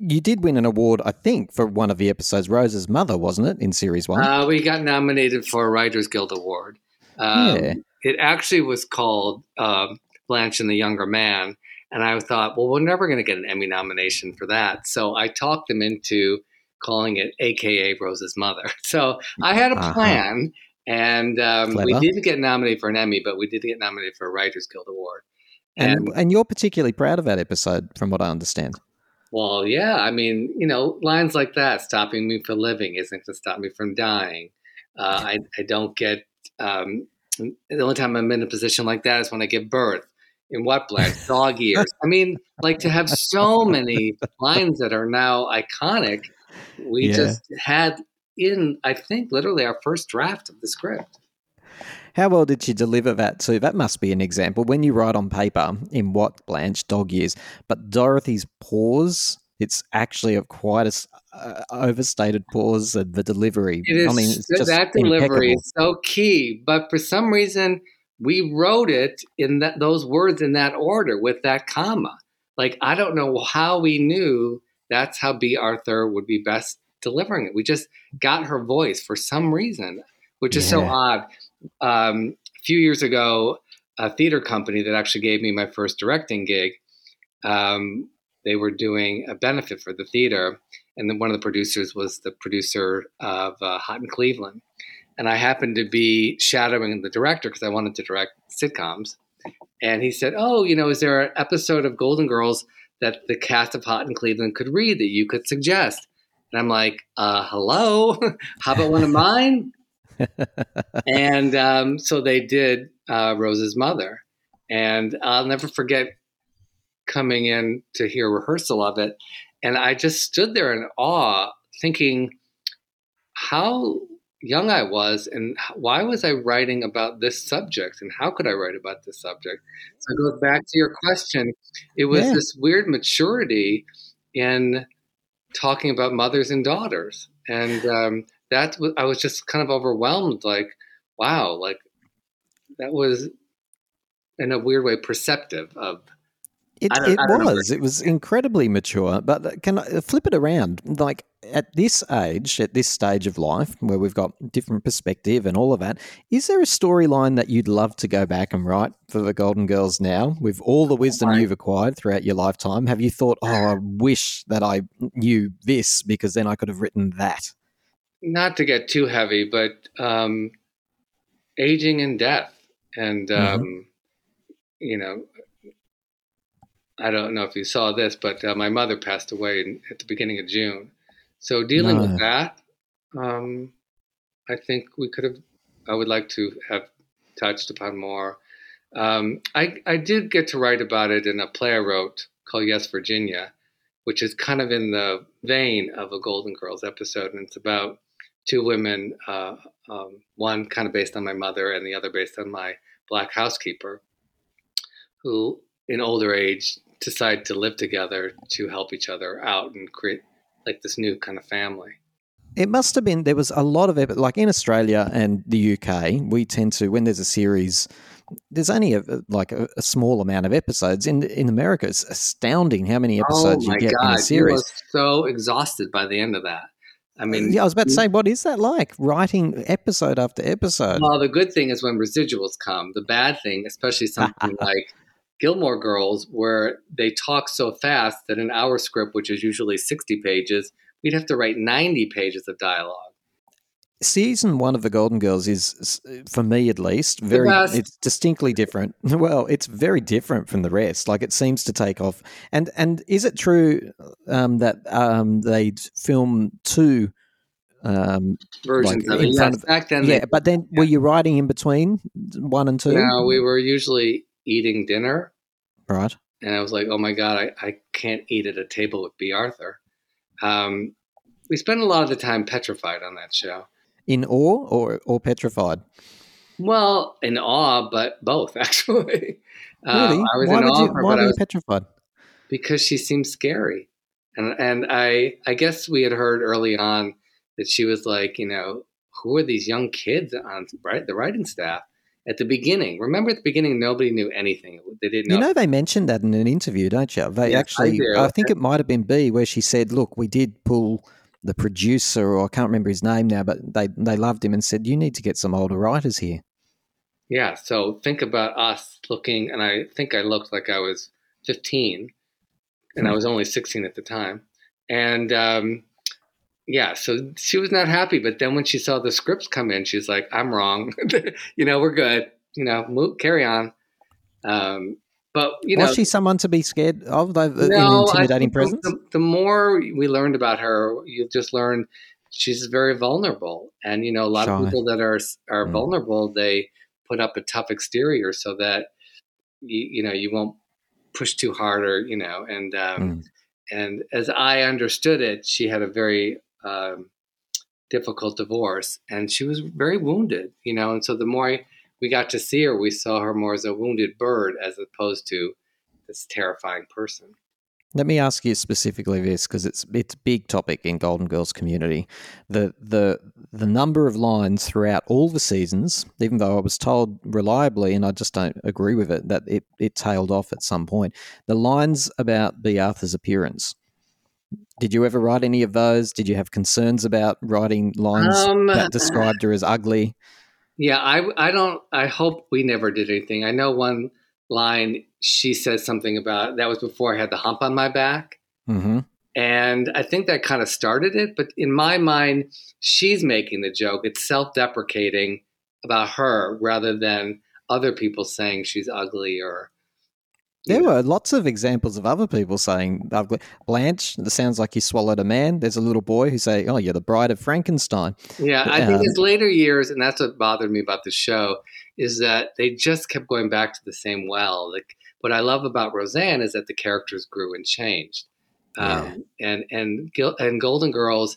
you did win an award, I think, for one of the episodes, Rose's mother, wasn't it, in series one? Uh, we got nominated for a Writers Guild Award. Um, Yeah. It actually was called um Blanche and the Younger Man. And I thought, well, we're never going to get an Emmy nomination for that. So I talked them into calling it AKA Rose's Mother. So I had a Uh-huh. plan. And um, we didn't get nominated for an Emmy, but we did get nominated for a Writers Guild Award. and and- and you're particularly proud of that episode, from what I understand. Well, yeah. I mean, you know, lines like that, stopping me from living isn't going to stop me from dying. Uh, I, I don't get, um, the only time I'm in a position like that is when I give birth. In what blank? Dog ears. I mean, like to have so many lines that are now iconic, we Yeah. just had in, I think, literally our first draft of the script. How well did she deliver that too? That must be an example. When you write on paper in what Blanche dog years, but Dorothy's pause, it's actually of quite a, uh, overstated pause and the delivery. It is I mean, it's that- just that delivery impeccable. is so key, but for some reason we wrote it in that those words in that order with that comma. Like I don't know how we knew that's how Bea Arthur would be best delivering it. We just got her voice for some reason, which is so odd. Um, a few years ago, a theater company that actually gave me my first directing gig, um, they were doing a benefit for the theater, and then one of the producers was the producer of uh, Hot in Cleveland, and I happened to be shadowing the director because I wanted to direct sitcoms, and he said, "Oh, you know, is there an episode of Golden Girls that the cast of Hot in Cleveland could read that you could suggest?" And I'm like, uh, "Hello, how about one of mine?" and um, so they did uh, Rose's mother, and I'll never forget coming in to hear rehearsal of it, and I just stood there in awe, thinking how young I was, and why was I writing about this subject, and how could I write about this subject? So it goes back to your question. It was Yeah. this weird maturity in talking about mothers and daughters, and um, that I was just kind of overwhelmed. Like, wow, like that was in a weird way perceptive of It, it I don't know. was. It was incredibly mature. But can I flip it around? Like at this age, at this stage of life, where we've got different perspective and all of that, is there a storyline that you'd love to go back and write for the Golden Girls now, with all the wisdom you've acquired throughout your lifetime? Have you thought, oh, I wish that I knew this because then I could have written that? not to get too heavy, but um, aging and death, and um, you know, I don't know if you saw this, but uh, my mother passed away in, at the beginning of June. So dealing No. with that, um, I think we could have. I would like to have touched upon more. Um, I I did get to write about it in a play I wrote called Yes Virginia, which is kind of in the vein of a Golden Girls episode, and it's about two women, uh, um, one kind of based on my mother and the other based on my black housekeeper, who in older age decide to live together to help each other out and create like this new kind of family. It must have been. There was a lot of like in Australia and the UK. We tend to when there's a series, there's only a, like a, a small amount of episodes. In in America, it's astounding how many episodes oh you get God, in a series. so exhausted by the end of that. I mean, yeah, I was about to say, what is that like? Writing episode after episode. Well, the good thing is when residuals come. The bad thing, especially something like Gilmore Girls, where they talk so fast that in our script, which is usually 60 pages, we'd have to write 90 pages of dialogue. Season one of the Golden Girls is, for me at least, very. It's distinctly different. Well, it's very different from the rest. Like it seems to take off. And and is it true um, that um, they film two um, versions like of it. Yes, of- back then. yeah, they- but then were you writing in between one and two? no, we were usually eating dinner, Right. and I was like, "Oh my god, I, I can't eat at a table with Bea Arthur." Um, we spent a lot of the time petrified on that show. In awe or or petrified? Well, in awe, but both actually. Uh, Really? I was why in awe you, her, why but were I you was petrified? because she seemed scary, and and I I guess we had heard early on that she was like, you know, who are these young kids on right the writing staff at the beginning? Remember at the beginning, nobody knew anything. They didn't know. You know, they mentioned that in an interview, don't you? They actually, do. I, think it might have been Bea, where she said, "Look, we did pull the producer, or I can't remember his name now, but they they loved him and said you need to get some older writers here." Yeah. So think about us looking, and I think I looked like I was 15, and I was only 16 at the time. And um, yeah, so she was not happy. But then when she saw the scripts come in, she's like, "I'm wrong. you know, we're good. You know, move, carry on." Um, but you know, Was she someone to be scared of? Though, in no, I intimidating the- presence. The, the more we learned about her, you just learn she's very vulnerable, and you know, a lot Shy. of people that are are Mm. vulnerable, they put up a tough exterior so that you you know you won't push too hard, or you know, and um, Mm. and as I understood it, she had a very um, difficult divorce, and she was very wounded, you know, and so the more we got to see her, we saw her more as a wounded bird as opposed to this terrifying person. Let me ask you specifically this because it's it's a big topic in Golden Girls community. The the the number of lines throughout all the seasons, even though I was told reliably, and I just don't agree with it, that it, it tailed off at some point. The lines about Bea Arthur's appearance. Did you ever write any of those? Did you have concerns about writing lines Um, that described her as ugly? Yeah, I I don't. I hope we never did anything. I know one line she says something about that was before I had the hump on my back, hmm and I think that kind of started it. But in my mind, she's making the joke. It's self-deprecating about her rather than other people saying she's ugly or. There were lots of examples of other people saying. Blanche, it sounds like you swallowed a man. There's a little boy who say, "Oh, you're the bride of Frankenstein." Yeah, I think Um, his later years, and that's what bothered me about the show, is that they just kept going back to the same well. Like what I love about Roseanne is that the characters grew and changed. Um, and and and Golden Girls,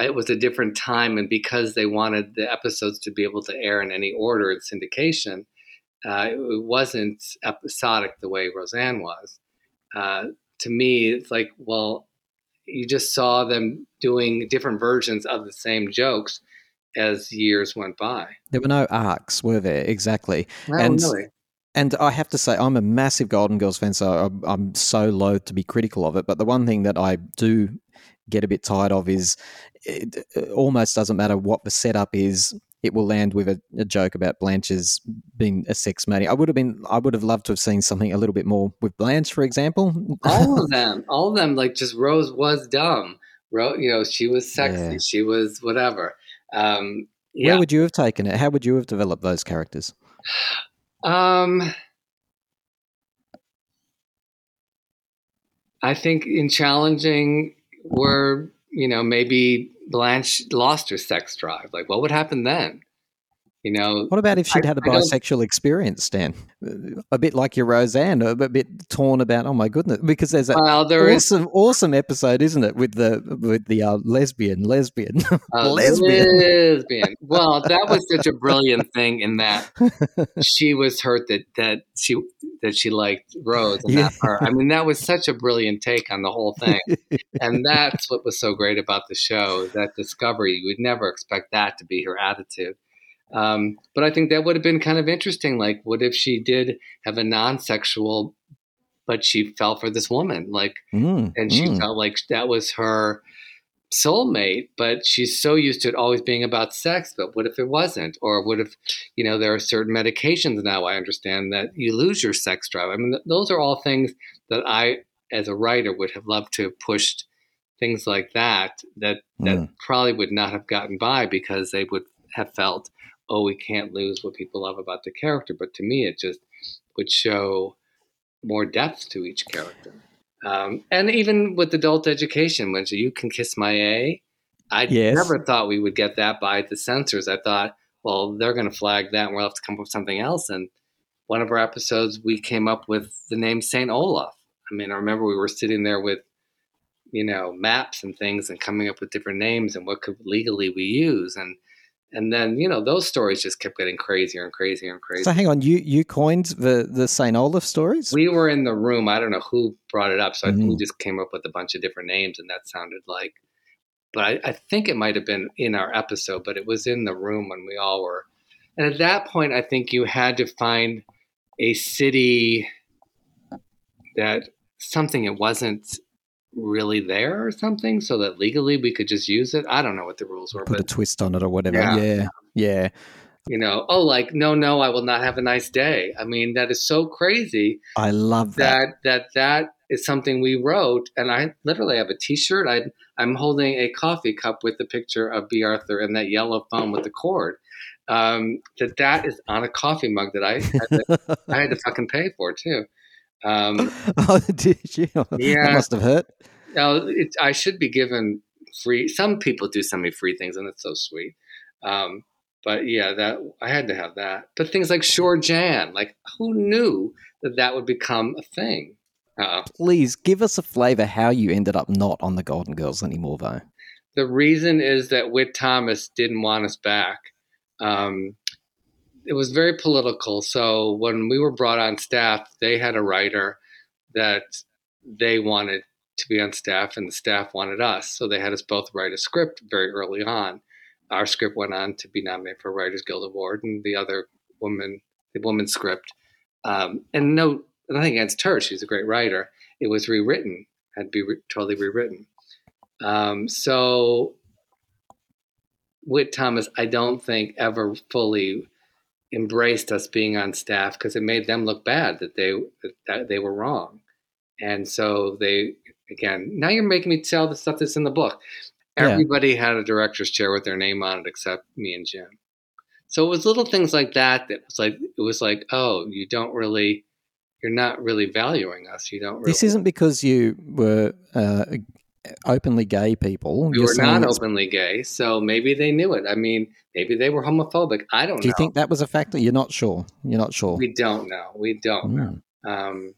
it was a different time, and because they wanted the episodes to be able to air in any order in syndication, uh, it wasn't episodic the way Roseanne was. Uh, to me, it's like, well, you just saw them doing different versions of the same jokes as years went by. There were no arcs, were there? Exactly. Well, And- really. And I have to say, I'm a massive Golden Girls fan, so I'm, I'm so loath to be critical of it. But the one thing that I do get a bit tired of is it almost doesn't matter what the setup is. It will land with a, a joke about Blanche's being a sex maniac. I would have been, I would have loved to have seen something a little bit more with Blanche, for example. all of them, all of them, like just Rose was dumb. Ro, you know, she was sexy. Yeah. She was whatever. Um, Where would you have taken it? How would you have developed those characters? Um, I think in challenging, where you know maybe Blanche lost her sex drive. Like, what would happen then? You know, What about if she'd I- had a bisexual experience, Stan? A bit like your Roseanne, a bit torn about. Oh my goodness! Because there's that well, there is awesome, awesome episode, isn't it, with the with the uh, lesbian, lesbian. a lesbian. lesbian. Well, that was such a brilliant thing in that she was hurt that that she that she liked Rose and not her. I mean, that was such a brilliant take on the whole thing, and that's what was so great about the show. That discovery, you would never expect that to be her attitude. Um, but I think that would have been kind of interesting. Like, what if she did have a non-sexual, but she fell for this woman? Like, Mm, and she mm. felt like that was her soulmate but she's so used to it always being about sex but what if it wasn't or what if you know there are certain medications now i understand that you lose your sex drive i mean th- those are all things that i as a writer would have loved to have pushed things like that that that Mm. probably would not have gotten by because they would have felt oh we can't lose what people love about the character but to me it just would show more depth to each character um, and even with adult education, when you can kiss my A, I Yes. never thought we would get that by the censors. I thought, well, they're going to flag that, and we'll have to come up with something else. And one of our episodes, we came up with the name Saint Olaf. I mean, I remember we were sitting there with, you know, maps and things, and coming up with different names and what could legally we use, and and then you know those stories just kept getting crazier and crazier and crazier. So hang on, you you coined the the Saint Olaf stories. we were in the room. I don't know who brought it up, so I think we mm-hmm. just came up with a bunch of different names, and that sounded like. But I, I think it might have been in our episode, but it was in the room when we all were. And at that point, I think you had to find a city that something it wasn't really there or something, so that legally we could just use it. I don't know what the rules were, Put a twist on it or whatever. Yeah. Yeah, yeah. you know, oh, like no, no, I will not have a nice day. I mean, that is so crazy. I love that. that that that is something we wrote and i literally have a t-shirt I, i'm holding a coffee cup with the picture of bea arthur and that yellow phone with the cord um, that that is on a coffee mug that i had to, I had to fucking pay for too um, oh, did you? Yeah. That must have hurt. now it, i should be given free some people do send me free things and it's so sweet um, but yeah that i had to have that but things like Sure jan like who knew that that would become a thing uh Please give us a flavour how you ended up not on the Golden Girls anymore, though. The reason is that Witt Thomas didn't want us back. Um, it was very political. So when we were brought on staff, they had a writer that they wanted to be on staff, and the staff wanted us. So they had us both write a script very early on. Our script went on to be nominated for a Writers Guild Award, and the other woman, the woman's script, um, and no, nothing against her. She's a great writer. It was rewritten, had to be re- totally rewritten. Um, so Witt Thomas, I don't think ever fully embraced us being on staff because it made them look bad that they that they were wrong, and so they again. Now you're making me tell the stuff that's in the book. Yeah. Everybody had a director's chair with their name on it except me and Jim. So it was little things like that that was like it was like oh you don't really you're not really valuing us you don't really This isn't because you were uh, openly gay people. You're were not openly gay, so maybe they knew it. I mean, maybe they were homophobic. I don't know. Do you think that was a factor? You're not sure. You're not sure. we don't know. We don't know. Mm. Um,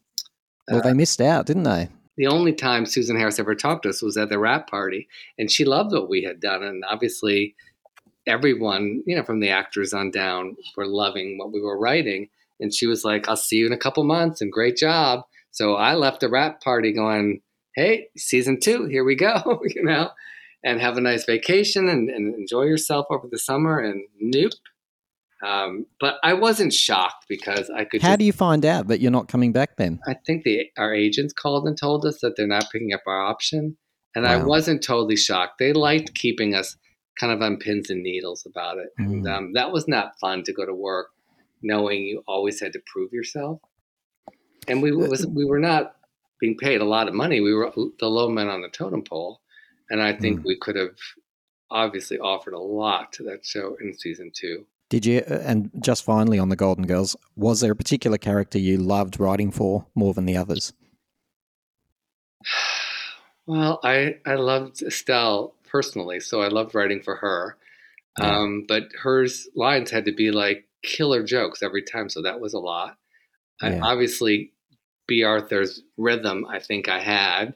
Well, uh, they missed out, didn't they? the only time Susan Harris ever talked to us was at the wrap party, and she loved what we had done. And obviously, everyone, you know, from the actors on down, were loving what we were writing. And she was like, "I'll see you in a couple months, and great job." So I left the wrap party going, "Hey, season two, here we go," you know, and have a nice vacation and, and enjoy yourself over the summer. And nope. Um, but I wasn't shocked because I could. How just- do you find out that you're not coming back then? I think the our agents called and told us that they're not picking up our option, and I wasn't totally shocked. They liked keeping us kind of on pins and needles about it, and Mm. um, that was not fun to go to work knowing you always had to prove yourself. And we was we were not being paid a lot of money. We were the low men on the totem pole, and I think Mm. we could have obviously offered a lot to that show in season two. Did you? uh, And just finally on the Golden Girls, was there a particular character you loved writing for more than the others? Well, I I loved Estelle personally, so I loved writing for her. Yeah. Um, but hers lines had to be like killer jokes every time, so that was a lot. Yeah. obviously, Bea Arthur's rhythm, I think I had,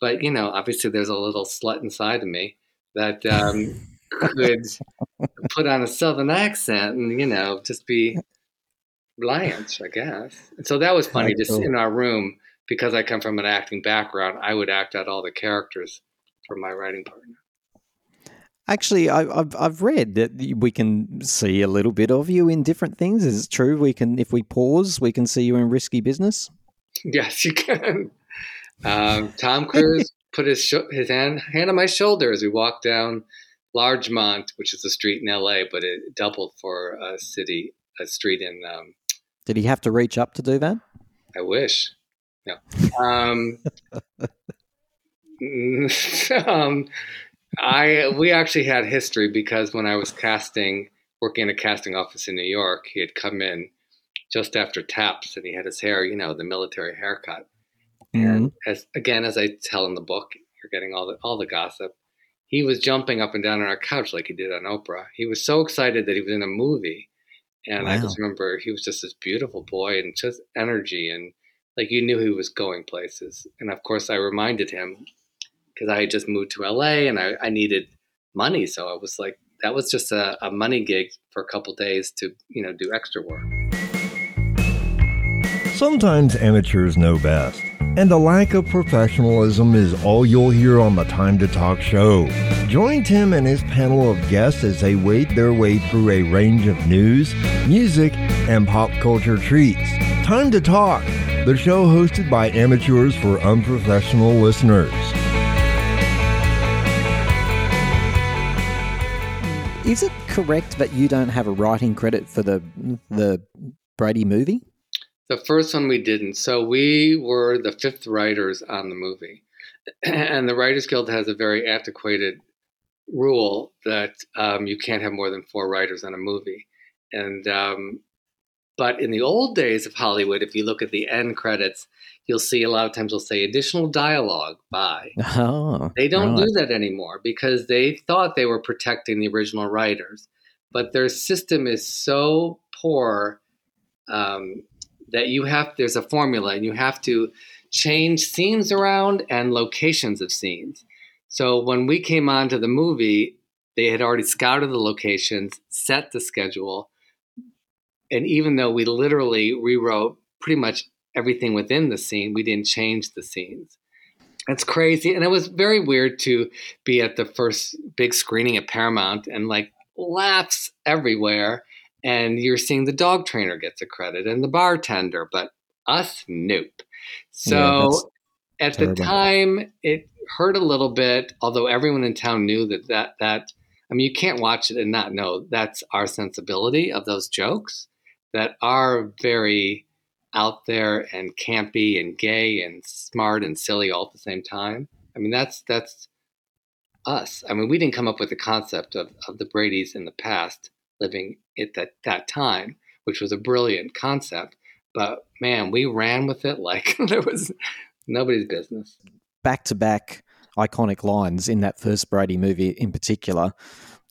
but you know, obviously, there's a little slut inside of me that um, could put on a southern accent and you know just be Blanche, I guess. And so that was funny. That's Just cool. in our room, because I come from an acting background, I would act out all the characters for my writing partner. Actually, I, I've I've read that we can see a little bit of you in different things. Is it true? We can, if we pause, we can see you in risky business. Yes, you can. Um, Tom Cruise put his sho his hand hand on my shoulder as we walked down Larchmont, which is a street in L.A., but it doubled for a city, a street in. Um, Did he have to reach up to do that? I wish. No. Um, um, I we actually had history because when I was casting, working in a casting office in New York, he had come in just after taps, and he had his hair, you know, the military haircut. Mm-hmm. And as again, as I tell in the book, you're getting all the all the gossip. he was jumping up and down on our couch like he did on Oprah. He was so excited that he was in a movie. And I just remember he was just this beautiful boy and just energy and like you knew he was going places. And of course, I reminded him because I had just moved to LA and I, I needed money. So I was like, that was just a, a money gig for a couple days to, you know, do extra work. Sometimes amateurs know best, and the lack of professionalism is all you'll hear on the Time to Talk show. Join Tim and his panel of guests as they wade their way through a range of news, music, and pop culture treats. Time to Talk, the show hosted by amateurs for unprofessional listeners. Is it correct that you don't have a writing credit for the the Brady movie? The first one we didn't. So we were the fifth writers on the movie. And the Writers Guild has a very antiquated rule that um, you can't have more than four writers on a movie. And um, but in the old days of Hollywood, if you look at the end credits, you'll see a lot of times they'll say additional dialogue by. Oh, They don't right. do that anymore because they thought they were protecting the original writers, but their system is so poor um, that you have there's a formula and you have to change scenes around and locations of scenes. So when we came onto the movie, they had already scouted the locations, set the schedule, and even though we literally rewrote pretty much everything within the scene, we didn't change the scenes. That's crazy. And it was very weird to be at the first big screening at Paramount and like laughs everywhere. And you're seeing the dog trainer gets a credit and the bartender, but us, nope. So that's at terrible. the time, it hurt a little bit, although everyone in town knew that, that, that, I mean, you can't watch it and not know that's our sensibility of those jokes that are very out there and campy and gay and smart and silly all at the same time. I mean, that's that's us. I mean, we didn't come up with the concept of, of the Brady's in the past living at that, that time, which was a brilliant concept. But man, we ran with it like there was nobody's business. back to back iconic lines in that first Brady movie in particular.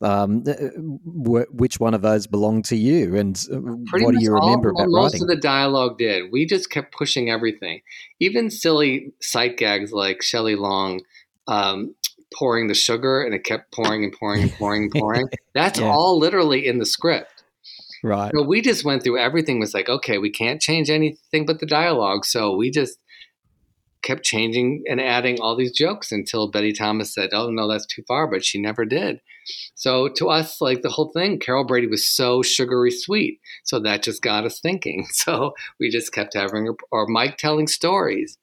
Um, wh- which one of those belonged to you, and uh, Pretty what do you remember well, about most writing? of the dialogue did. We just kept pushing everything, even silly sight gags like Shelley Long um, pouring the sugar, and it kept pouring and pouring and pouring and pouring. That's Yeah. all literally in the script. right. So we just went through everything. Was like, okay, we can't change anything but the dialogue, so we just kept changing and adding all these jokes until Betty Thomas said, "Oh no, that's too far," but she never did. So to us, like the whole thing, Carol Brady was so sugary sweet, so that just got us thinking. So we just kept having her, or Mike telling stories,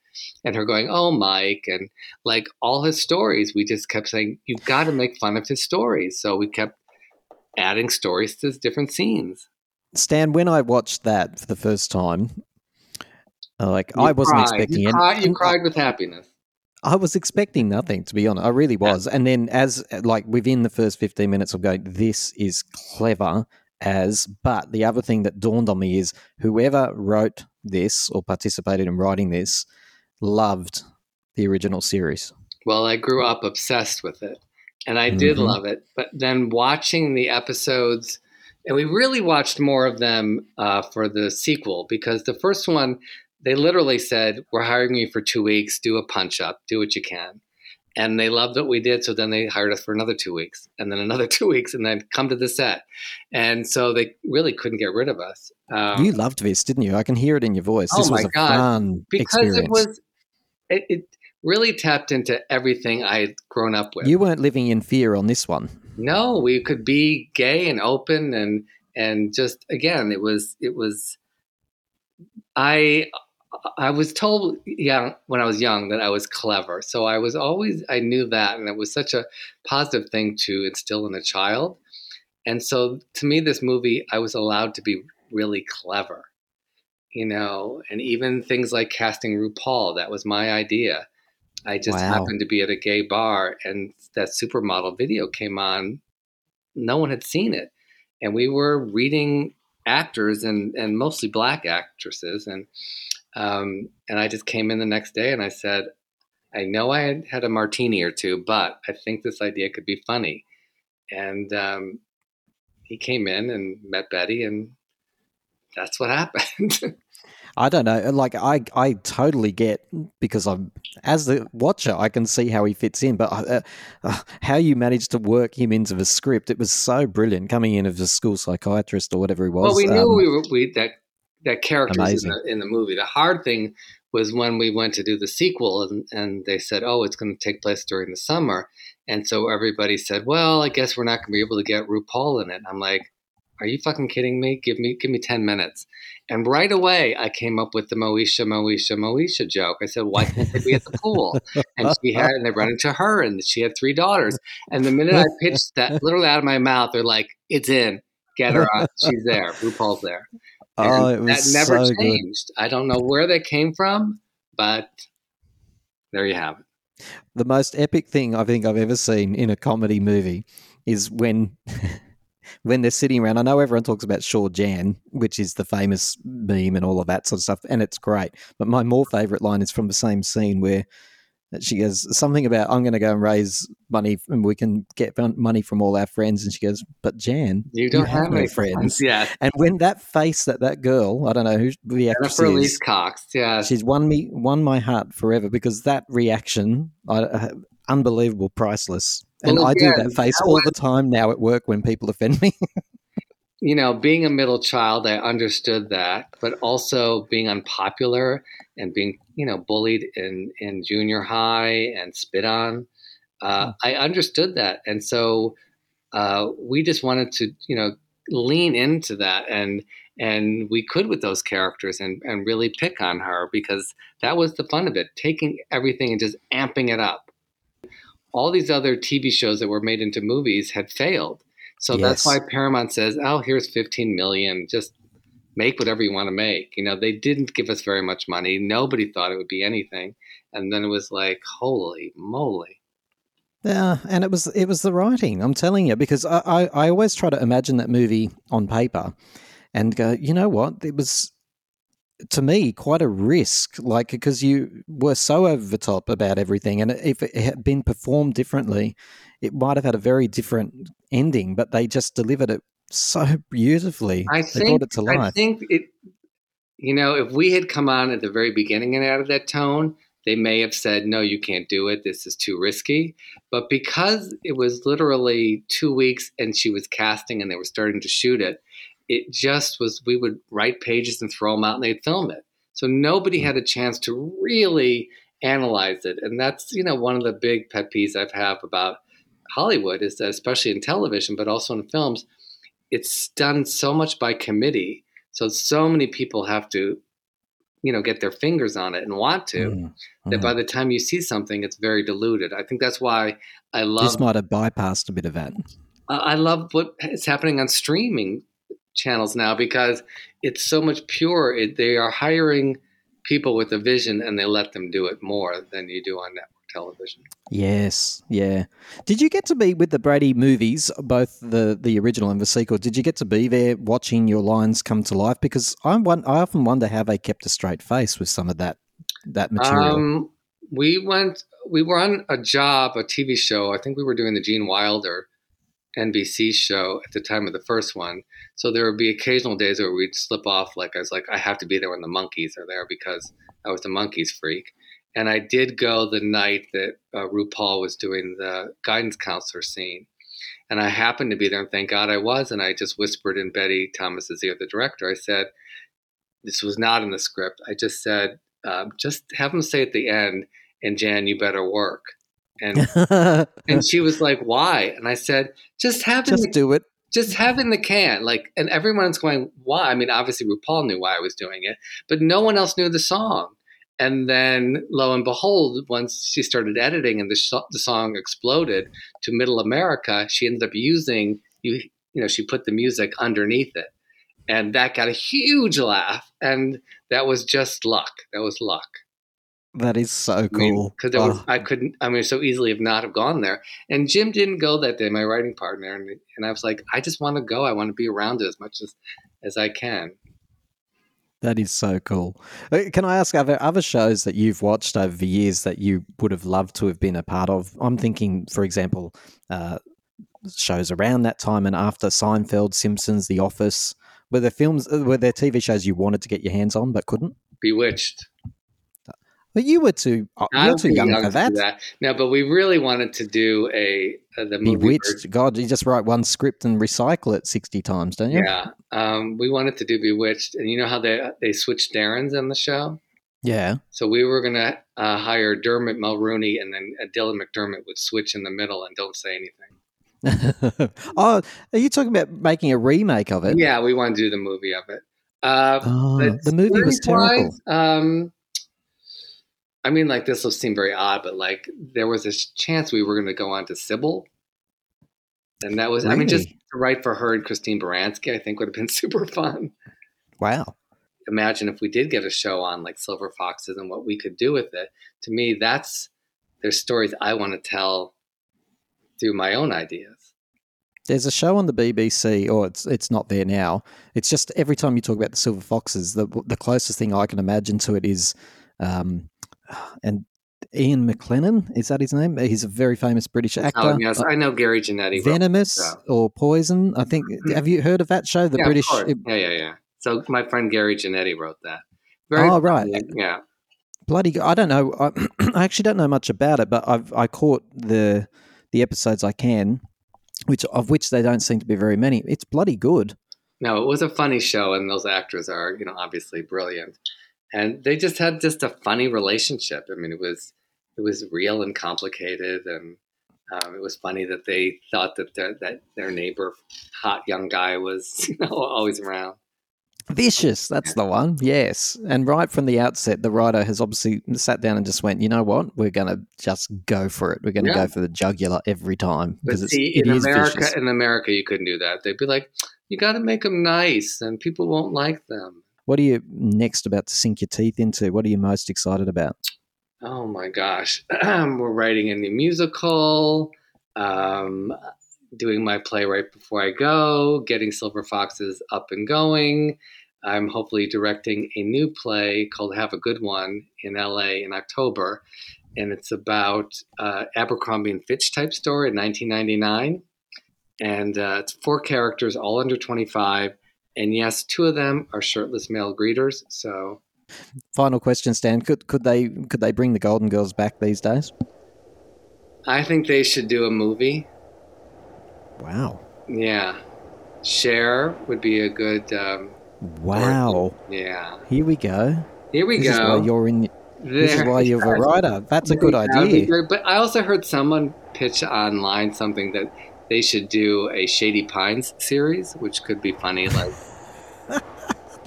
and her going, "Oh, Mike," and like all his stories, we just kept saying, "You've got to make fun of his stories." So we kept adding stories to his different scenes. Stan, when I watched that for the first time, like You I wasn't cried. expecting you. Cried, you cried with happiness. I was expecting nothing, to be honest. I really was. And then, as like within the first fifteen minutes, I'm going, "This is clever." As, but the other thing that dawned on me is whoever wrote this or participated in writing this loved the original series. Well, I grew up obsessed with it, and I did Mhm. love it. But then watching the episodes, and we really watched more of them uh, for the sequel because the first one, they literally said, "We're hiring you for two weeks. Do a punch up. Do what you can." And they loved what we did, so then they hired us for another two weeks, and then another two weeks, and then come to the set. And so they really couldn't get rid of us. Um, you loved this, didn't you? I can hear it in your voice. Oh This was my a God. fun because experience. it was, it, it really tapped into everything I had grown up with. you weren't living in fear on this one. no we could be gay and open and and just again it was it was i i was told young when i was young that i was clever so i was always i knew that and it was such a positive thing to instill in a child and so to me this movie i was allowed to be really clever you know and even things like casting rupaul that was my idea i just Wow. happened to be at a gay bar and that supermodel video came on no one had seen it and we were reading actors and, and mostly black actresses and um, and I just came in the next day and I said I know I had had a martini or two, but I think this idea could be funny. And um, he came in and met Betty, and that's what happened. I don't know. Like I, I totally get because I'm as the watcher, I can see how he fits in. But uh, uh, how you managed to work him into the script, it was so brilliant. Coming in as a school psychiatrist or whatever he was. well, we knew um, we were we that that character in the, in the movie. The hard thing was when we went to do the sequel, and, and they said, "Oh, it's going to take place during the summer," and so everybody said, "Well, I guess we're not going to be able to get RuPaul in it." I'm like. Are you fucking kidding me? Give me give me ten minutes, and right away I came up with the Moesha Moesha Moesha joke. I said, "Why can't they be at the pool?" And she had, and they run into her, and she had three daughters. And the minute I pitched that, literally out of my mouth, they're like, "It's in, get her on, she's there, RuPaul's there." Oh, and Oh, it that was never so good. changed. I don't know where they came from, but there you have it. the most epic thing I think I've ever seen in a comedy movie is when when they're sitting around. I know everyone talks about Sure Jan, which is the famous meme and all of that sort of stuff, and it's great. But my more favorite line is from the same scene where she goes something about I'm going to go and raise money and we can get money from all our friends, and she goes, "But Jan, You don't have, no any friends." Yeah, And when that face that that girl, I don't know who the actress Jennifer is, Elise Cox. Yeah, She's won me, won my heart forever because that reaction, I, uh, unbelievable, priceless. And Well, I do that face all the time now at work when people offend me. you know, being a middle child, I understood that, but also being unpopular and being, you know, bullied in in junior high and spit on, uh, I understood that, and so uh, we just wanted to, you know, lean into that, and and we could with those characters and and really pick on her because that was the fun of it, taking everything and just amping it up. All these other TV shows that were made into movies had failed. So that's why Paramount says, "Oh, here's 15 million. Just make whatever you want to make." You know, they didn't give us very much money. Nobody thought it would be anything, and then it was like, "Holy moly!" yeah, and it was it was the writing. I'm telling you because I, I I always try to imagine that movie on paper, and go, you know what? It was to me quite a risk, like because you were so over the top about everything, and if it had been performed differently, it might have had a very different ending. But they just delivered it so beautifully. I they think brought it to I think it. You know, if we had come on at the very beginning and out of that tone, they may have said, "No, you can't do it. This is too risky." But because it was literally two weeks and she was casting and they were starting to shoot it, it just was. We would write pages and throw them out, and they'd film it. So nobody had a chance to really analyze it, and that's you know one of the big pet peeves I've have about Hollywood is that, especially in television, but also in films, it's done so much by committee. So so many people have to, you know, get their fingers on it and want to. Mm, That mm. by the time you see something, it's very diluted. I think that's why I love this might have bypassed a bit of that. I I love what is happening on streaming channels now because it's so much pure. It, they are hiring people with a vision and they let them do it more than you do on network television. Yes, yeah. Did you get to be with the Brady movies, both the the original and the sequel? Did you get to be there watching your lines come to life? Because I won- I often wonder how they kept a straight face with some of that that material. Um, we went. We were on a job, a TV show. I think we were doing the Gene Wilder NBC show at the time of the first one. So there would be occasional days where we'd slip off. Like I was like, I have to be there when the Monkees are there because I was a Monkees freak. And I did go the night that uh, RuPaul was doing the guidance counselor scene. And I happened to be there, and thank God I was. And I just whispered in Betty Thomas's ear, the director, I said, This was not in the script. I just said, um, just have them say at the end, and Jan, you better work. And and she was like, why? And I said, just have Just the, do it. just have in the can. Like, and everyone's going, why? I mean, obviously RuPaul knew why I was doing it, but no one else knew the song. And then, lo and behold, once she started editing and the, sh- the song exploded to Middle America, she ended up using you. You know, she put the music underneath it, and that got a huge laugh. And that was just luck. That was luck. That is so cool. Because I, Oh, I couldn't, I mean, so easily have not have gone there. And Jim didn't go that day, my writing partner. And, and I was like, I just want to go. I want to be around it as much as, as I can. That is so cool. Uh, Can I ask, are there other shows that you've watched over the years that you would have loved to have been a part of? I'm thinking, for example, uh, shows around that time and after Seinfeld, Simpsons, The Office. Were there films, uh, were there TV shows you wanted to get your hands on but couldn't? Bewitched. But you were too, uh, you're too young to for do that. No, but we really wanted to do a, uh the movie. Bewitched. version. God, you just write one script and recycle it 60 times, don't you? Yeah, um, we wanted to do Bewitched, and you know how they they switched Darrens on the show. Yeah. So we were gonna uh, hire Dermot Mulroney, and then uh, Dylan McDermott would switch in the middle and don't say anything. oh, are you talking about making a remake of it? Yeah, we want to do the movie of it. Uh, Oh, the movie was terrible. series-wise, Um, I mean, like this will seem very odd, but like there was a sh- chance we were going to go on to Cybill, and that was I mean just Really? to write for her and Christine Baranski, I think would have been super fun. Wow. Imagine if we did get a show on like Silver Foxes and what we could do with it. To me, that's there's stories I want to tell through my own ideas. There's a show on the BBC, or it's it's not there now. It's just every time you talk about the Silver Foxes, the the closest thing I can imagine to it is, um, and Ian McKellen is that his name? He's a very famous British actor. Oh, uh, yes, I know Gary Janetti. Venomous that. or Poison. I think. Mm-hmm. Have you heard of that show? The yeah, British. yeah, yeah, yeah. So my friend Gary Janetti wrote that. Very Oh, right. funny, Yeah. bloody I don't know. I, I actually don't know much about it, but I've I caught the the episodes I can, which of which there don't seem to be very many. It's bloody good. No, it was a funny show, and those actors are, you know, obviously brilliant, and they just had just a funny relationship. I mean, it was it was real and complicated, and um, it was funny that they thought that their, that their neighbor, hot young guy, was you know always around. Vicious, that's the one. Yes, and right from the outset, the writer has obviously sat down and just went, you know what, we're going to just go for it. We're going to Yeah. go for the jugular every time because it's, see, it in is America, vicious. in America, you couldn't do that. They'd be like, "You got to make them nice, and people won't like them." What are you next about to sink your teeth into? What are you most excited about? Oh my gosh. We're writing a new musical, um, doing my play right before I go, getting Silver Foxes up and going. I'm hopefully directing a new play called Have a Good One in LA in October. And it's about uh, Abercrombie and Fitch type story in 1999. And uh, it's four characters, all under 25. And yes, two of them are shirtless male greeters. So Final question, Stan. Could could they could they bring the Golden Girls back these days? I think they should do a movie. Wow, Yeah. Cher would be a good. Um, wow. yeah. Here we go. Here we this is why go. you're in. This is why you're a writer. That's a good That would be idea. But I also heard someone pitch online something that they should do a Shady Pines series, which could be funny. Like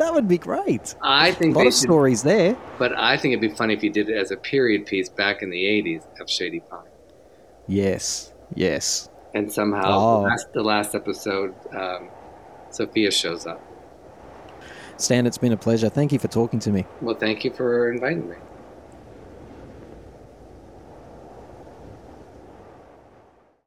That would be great. I think lot of should, stories there. but I think it'd be funny if you did it as a period piece back in the '80s of Shady Pine. Yes, yes. and somehow Oh. the, last, the last episode, um, Sophia shows up. Stan, it's been a pleasure. Thank you for talking to me. Well, thank you for inviting me.